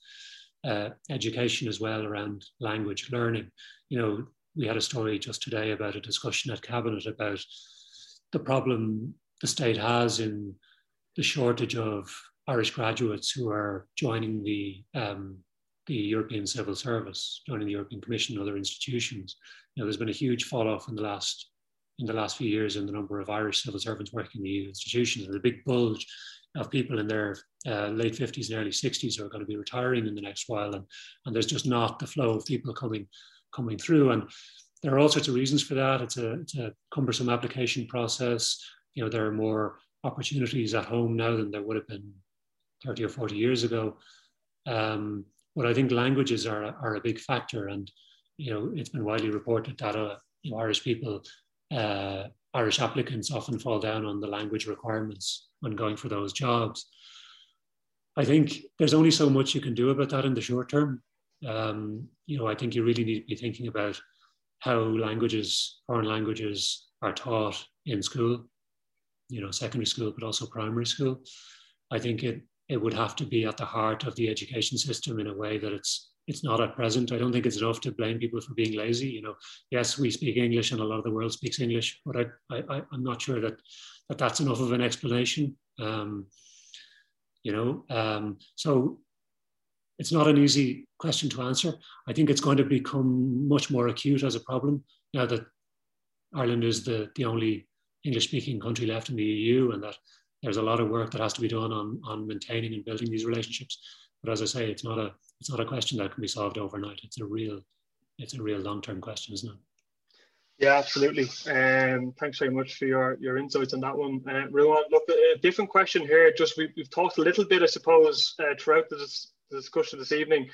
uh, Education as well around language learning. You know, we had a story just today about a discussion at Cabinet about the problem the state has in the shortage of Irish graduates who are joining the um, the European Civil Service, joining the European Commission and other institutions. You know, there's been a huge fall off in the last in the last few years in the number of Irish civil servants working in the EU institutions. There's a big bulge of people in their uh, late 50s and early 60s who are going to be retiring in the next while, and, and there's just not the flow of people coming coming through. And there are all sorts of reasons for that. It's a, it's a cumbersome application process. You know, there are more opportunities at home now than there would have been 30 or 40 years ago. Um, but I think languages are, are a big factor. And, you know, it's been widely reported that uh, you know, Irish people, uh, Irish applicants often fall down on the language requirements when going for those jobs. I think there's only so much you can do about that in the short term. Um, you know, I think you really need to be thinking about how languages, foreign languages, are taught in school. You know, secondary school, but also primary school. I think it it would have to be at the heart of the education system in a way that it's it's not at present. I don't think it's enough to blame people for being lazy. You know, yes, we speak English and a lot of the world speaks English, but I, I, I'm not sure that, that that's enough of an explanation. Um, you know, um, so it's not an easy question to answer. I think it's going to become much more acute as a problem now that Ireland is the, the only English speaking country left in the EU and that there's a lot of work that has to be done on, on maintaining and building these relationships. but as I say, it's not a it's not a question that can be solved overnight. It's a real it's a real long term question, isn't it? Yeah, absolutely. Um, thanks very much for your, your insights on that one, uh, Ruadhán. Look, a different question here. Just we, have talked a little bit, I suppose, uh, throughout the, the, discussion this evening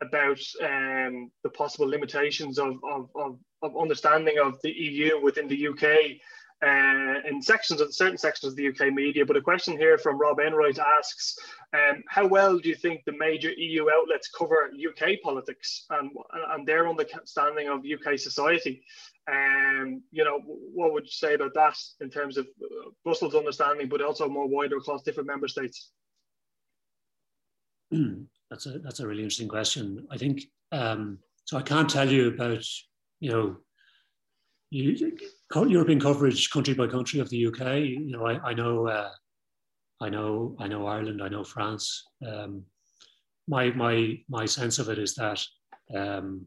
about um, the possible limitations of, of, of, of, understanding of the EU within the UK uh, in sections of certain sections of the UK media. But a question here from Rob Enright asks, um, how well do you think the major EU outlets cover UK politics and, and their understanding of UK society? Um, you know, what would you say about that in terms of Brussels understanding, but also more wider across different member states? That's a that's a really interesting question. I think um, so. I can't tell you about you know you, European coverage country by country of the UK. You know, I, I know, uh, I know, I know Ireland. I know France. Um, my my my sense of it is that um,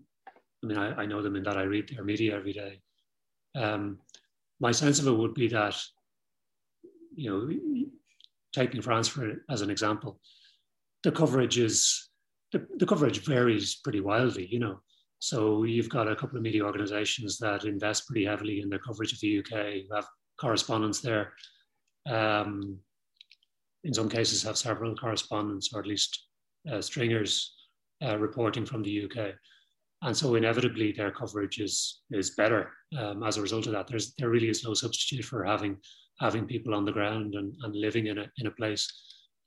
I mean I, I, know them in that I read their media every day. Um, my sense of it would be that you know, taking France for as an example, the coverage is the, the coverage varies pretty wildly. You know, so you've got a couple of media organisations that invest pretty heavily in the coverage of the UK, who have correspondents there. Um, in some cases, have several correspondents or at least uh, stringers uh, reporting from the UK, and so inevitably their coverage is is better um, as a result of that. There's there really is no substitute for having having people on the ground and, and living in a in a place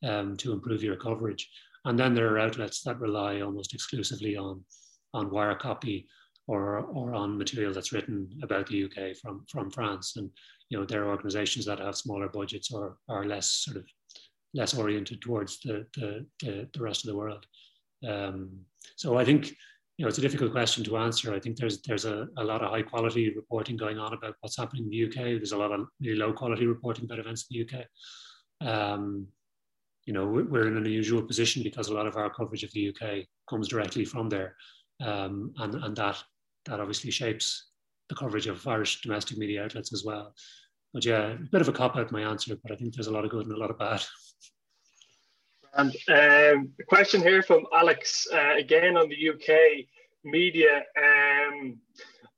um, to improve your coverage. And then there are outlets that rely almost exclusively on on wire copy or, or on material that's written about the UK from, from France. And, you know, there are organizations that have smaller budgets or are less sort of less oriented towards the, the, the, the rest of the world. Um, so I think, you know, it's a difficult question to answer. I think there's, there's a, a lot of high quality reporting going on about what's happening in the UK. There's a lot of really low quality reporting about events in the UK. Um, you know, we're in an unusual position because a lot of our coverage of the UK comes directly from there um, and, and that, that obviously shapes the coverage of Irish domestic media outlets as well. But yeah, a bit of a cop out my answer, but I think there's a lot of good and a lot of bad. And um, a question here from Alex uh, again on the UK media. Um,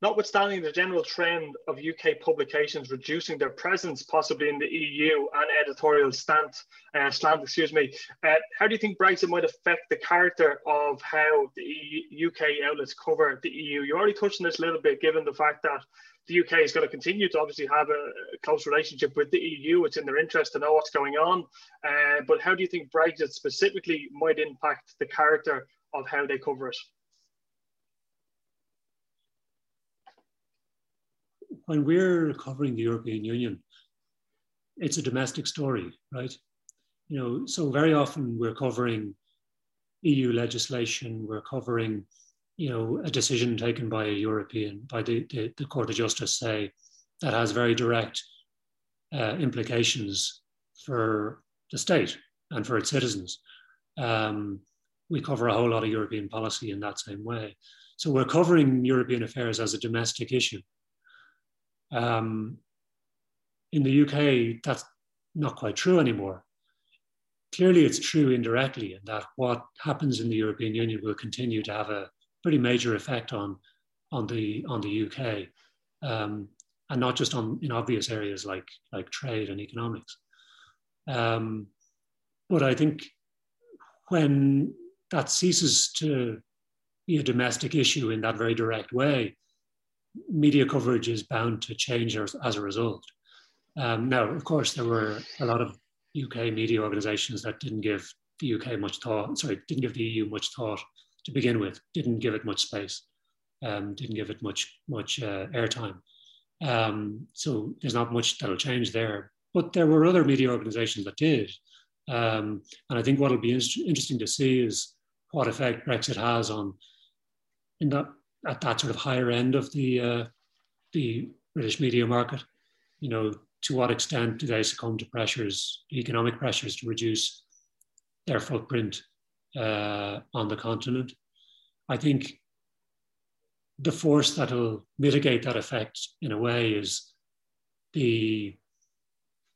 Notwithstanding the general trend of UK publications reducing their presence, possibly in the EU and editorial slant, uh, slant, excuse me, uh, how do you think Brexit might affect the character of how the EU, UK outlets cover the EU? You already touched on this a little bit, given the fact that the UK is going to continue to obviously have a close relationship with the EU. It's in their interest to know what's going on. Uh, but how do you think Brexit specifically might impact the character of how they cover it? When we're covering the European Union, it's a domestic story, right? You know, so very often we're covering EU legislation, we're covering, you know, a decision taken by a European, by the, the, the Court of Justice, say, that has very direct uh, implications for the state and for its citizens. Um, we cover a whole lot of European policy in that same way. So we're covering European affairs as a domestic issue. Um, in the UK, that's not quite true anymore. Clearly, it's true indirectly in that what happens in the European Union will continue to have a pretty major effect on, on, the, on the UK, um, and not just on in obvious areas like, like trade and economics. Um, but I think when that ceases to be a domestic issue in that very direct way, media coverage is bound to change as, as a result. Um, now, of course, there were a lot of UK media organisations that didn't give the UK much thought, sorry, didn't give the EU much thought to begin with, didn't give it much space, um, didn't give it much, much uh, airtime. Um, so there's not much that'll change there. But there were other media organisations that did. Um, and I think what'll be in- interesting to see is what effect Brexit has on, in that at that sort of higher end of the uh, the British media market. You know, to what extent do they succumb to pressures, economic pressures, to reduce their footprint uh, on the continent? I think the force that'll mitigate that effect in a way is the,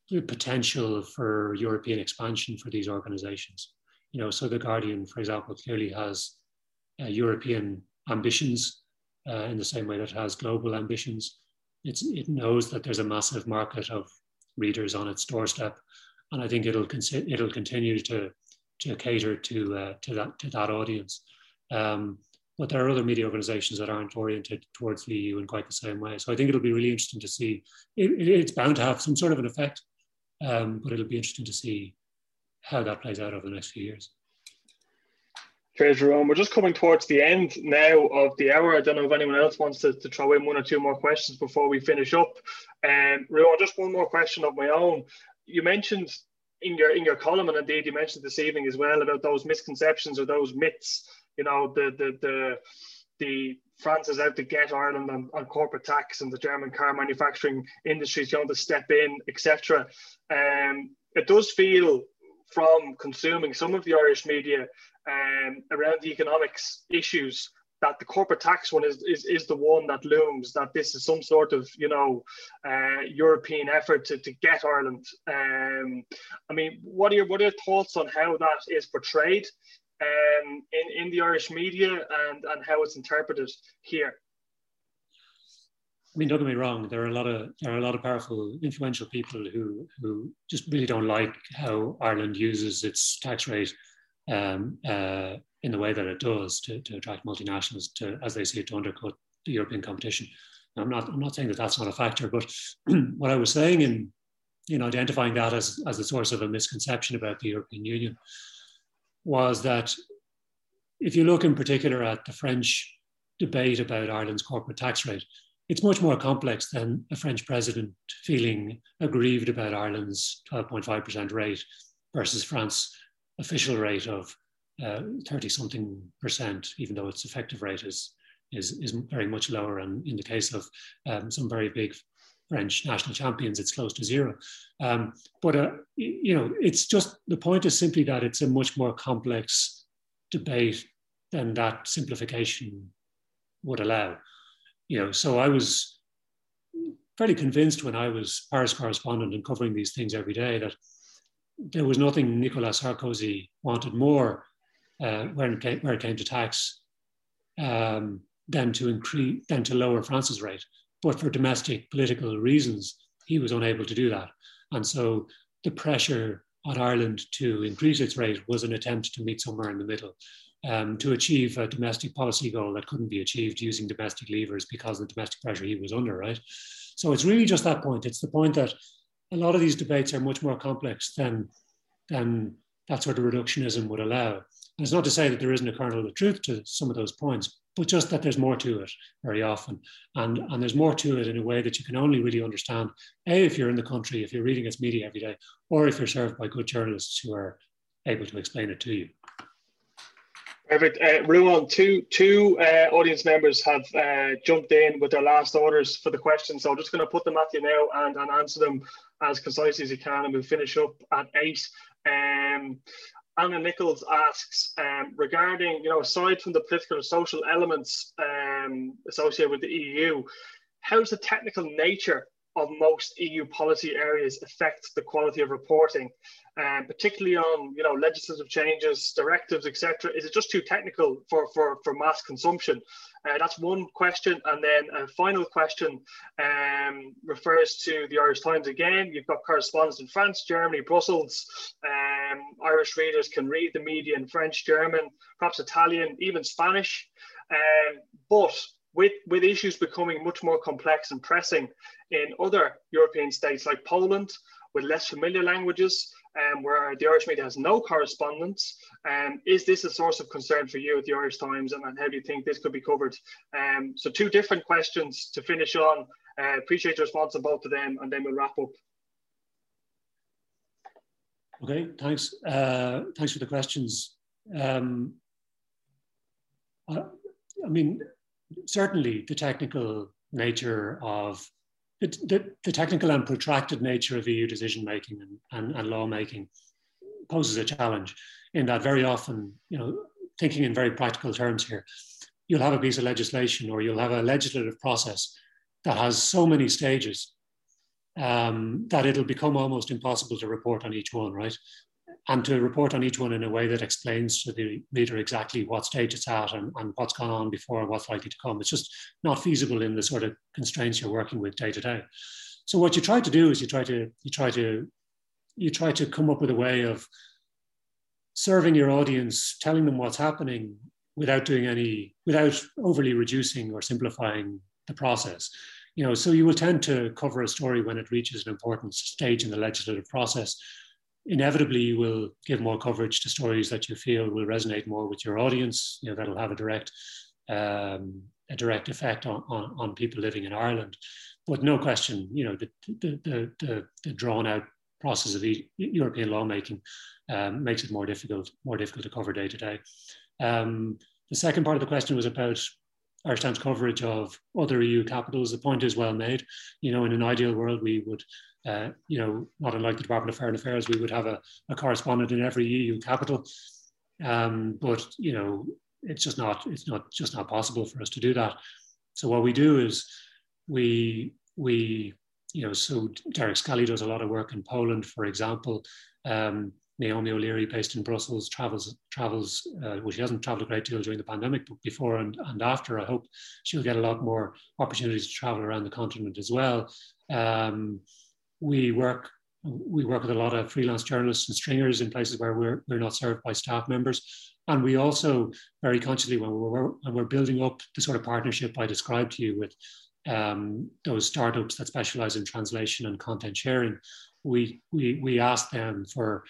the potential for European expansion for these organizations. You know, so the Guardian, for example, clearly has uh, European ambitions uh, in the same way that it has global ambitions. It's, it knows that there's a massive market of readers on its doorstep, and I think it'll it'll continue to to cater to uh, to that to that audience. Um, but there are other media organizations that aren't oriented towards the EU in quite the same way. So I think it'll be really interesting to see. It, it's bound to have some sort of an effect, um, but it'll be interesting to see how that plays out over the next few years. Cheers, Jerome. We're just coming towards the end now of the hour. I don't know if anyone else wants to, to throw in one or two more questions before we finish up. Um, Ruadhán, just one more question of my own. You mentioned in your in your column, and indeed you mentioned this evening as well about those misconceptions or those myths. You know, the the the the France is out to get Ireland on, on corporate tax, and the German car manufacturing industry is going to step in, etc. Um, it does feel from consuming some of the Irish media um, around the economics issues that the corporate tax one is, is, is the one that looms, that this is some sort of, you know, uh, European effort to, to get Ireland. Um, I mean, what are, your, what are your thoughts on how that is portrayed um, in, in the Irish media and, and how it's interpreted here? I mean, don't get me wrong. There are a lot of there are a lot of powerful, influential people who who just really don't like how Ireland uses its tax rate um, uh, in the way that it does to, to attract multinationals to, as they see it, to undercut the European competition. Now, I'm not, I'm not saying that that's not a factor, but what I was saying in, in identifying that as, as the source of a misconception about the European Union was that if you look in particular at the French debate about Ireland's corporate tax rate, it's much more complex than a French president feeling aggrieved about Ireland's 12.5% rate versus France official rate of 30 uh, something percent, even though its effective rate is, is, is very much lower. And in the case of um, some very big French national champions, it's close to zero. Um, but, uh, you know, it's just the point is simply that it's a much more complex debate than that simplification would allow. You know, so I was fairly convinced when I was Paris correspondent and covering these things every day that there was nothing Nicolas Sarkozy wanted more uh, when it came, where it came to tax um, than to increase than to lower France's rate. But for domestic political reasons, he was unable to do that, and so the pressure on Ireland to increase its rate was an attempt to meet somewhere in the middle. Um, to achieve a domestic policy goal that couldn't be achieved using domestic levers because of the domestic pressure he was under, right? So it's really just that point. It's the point that a lot of these debates are much more complex than, than that sort of reductionism would allow. And it's not to say that there isn't a kernel of truth to some of those points, but just that there's more to it very often. And, and there's more to it in a way that you can only really understand, A, if you're in the country, if you're reading its media every day, or if you're served by good journalists who are able to explain it to you. Perfect. Uh, Ruadhán, two, two uh, audience members have uh, jumped in with their last orders for the questions. So I'm just going to put them at you now and, and answer them as concisely as you can, and we'll finish up at eight. Um, Anna Nichols asks um, regarding, you know, aside from the political and social elements um, associated with the EU, how's the technical nature of most EU policy areas affect the quality of reporting, um, particularly on you know legislative changes, directives, etc. Is it just too technical for for, for mass consumption? Uh, that's one question, and then a final question um, refers to the Irish Times again. You've got correspondents in France, Germany, Brussels. Um, Irish readers can read the media in French, German, perhaps Italian, even Spanish. Um, but with, with issues becoming much more complex and pressing in other European states like Poland, with less familiar languages, um, where the Irish media has no correspondence. Um, is this a source of concern for you at the Irish Times, and, and how do you think this could be covered? Um, so, two different questions to finish on. Uh, appreciate your response on both of them, and then we'll wrap up. Okay, thanks. Uh, thanks for the questions. Um, I, I mean, certainly the technical nature of the, the, the, technical and protracted nature of EU decision making and, and, and law making poses a challenge in that very often, you know, thinking in very practical terms here, you'll have a piece of legislation or you'll have a legislative process that has so many stages um, that it'll become almost impossible to report on each one, right? And to report on each one in a way that explains to the reader exactly what stage it's at and, and what's gone on before and what's likely to come. It's just not feasible in the sort of constraints you're working with day to day. So what you try to do is you try to you try to you try to come up with a way of serving your audience, telling them what's happening without doing any without overly reducing or simplifying the process. You know, so you will tend to cover a story when it reaches an important stage in the legislative process inevitably you will give more coverage to stories that you feel will resonate more with your audience. You know, that'll have a direct um, a direct effect on, on, on, people living in Ireland. But no question, you know, the, the, the, the, drawn out process of European lawmaking um, makes it more difficult, more difficult to cover day to day. Um, the second part of the question was about Irish Times coverage of other EU capitals. The point is well made. You know, in an ideal world, we would uh, you know, not unlike the Department of Foreign Affairs, we would have a, a correspondent in every EU capital. Um, but you know, it's just not it's not just not possible for us to do that. So what we do is we we you know so Derek Scally does a lot of work in Poland, for example. Um, Naomi O'Leary, based in Brussels, travels travels. Uh, well, she hasn't traveled a great deal during the pandemic, but before and, and after, I hope she'll get a lot more opportunities to travel around the continent as well. Um, we work we work with a lot of freelance journalists and stringers in places where we're, we're not served by staff members. And we also very consciously, when we're, when we're building up the sort of partnership I described to you with um, those startups that specialize in translation and content sharing, we, we, we ask them for,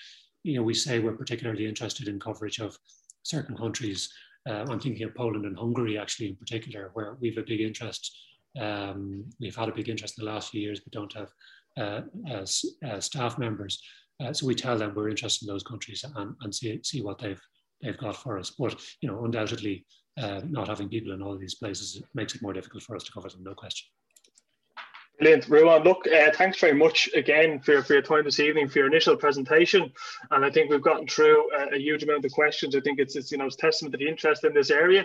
you know, we say we're particularly interested in coverage of certain countries. Uh, I'm thinking of Poland and Hungary, actually, in particular, where we have a big interest. Um, we've had a big interest in the last few years, but don't have uh, as, uh, staff members. Uh, so we tell them we're interested in those countries and, and see, see what they've, they've got for us. But, you know, undoubtedly, not having people in all these places makes it more difficult for us to cover them, no question. Brilliant, Ruadhán. Look, uh, thanks very much again for, for your time this evening, for your initial presentation. And I think we've gotten through a, a huge amount of questions. I think it's, it's you know it's testament to the interest in this area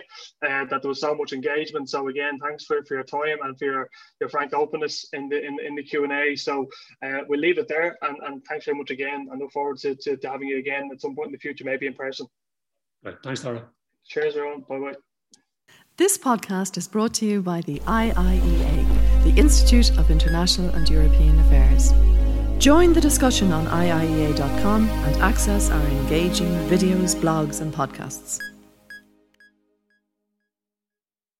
uh, that there was so much engagement. So again, thanks for, for your time and for your, your frank openness in the in, in the Q and A. So uh, we'll leave it there. And, and thanks very much again. I look forward to, to, to having you again at some point in the future, maybe in person. Right. Thanks, Laura. Cheers, everyone. Bye bye. This podcast is brought to you by the IIEA the Institute of International and European Affairs. Join the discussion on IIEA.com and access our engaging videos, blogs, and podcasts.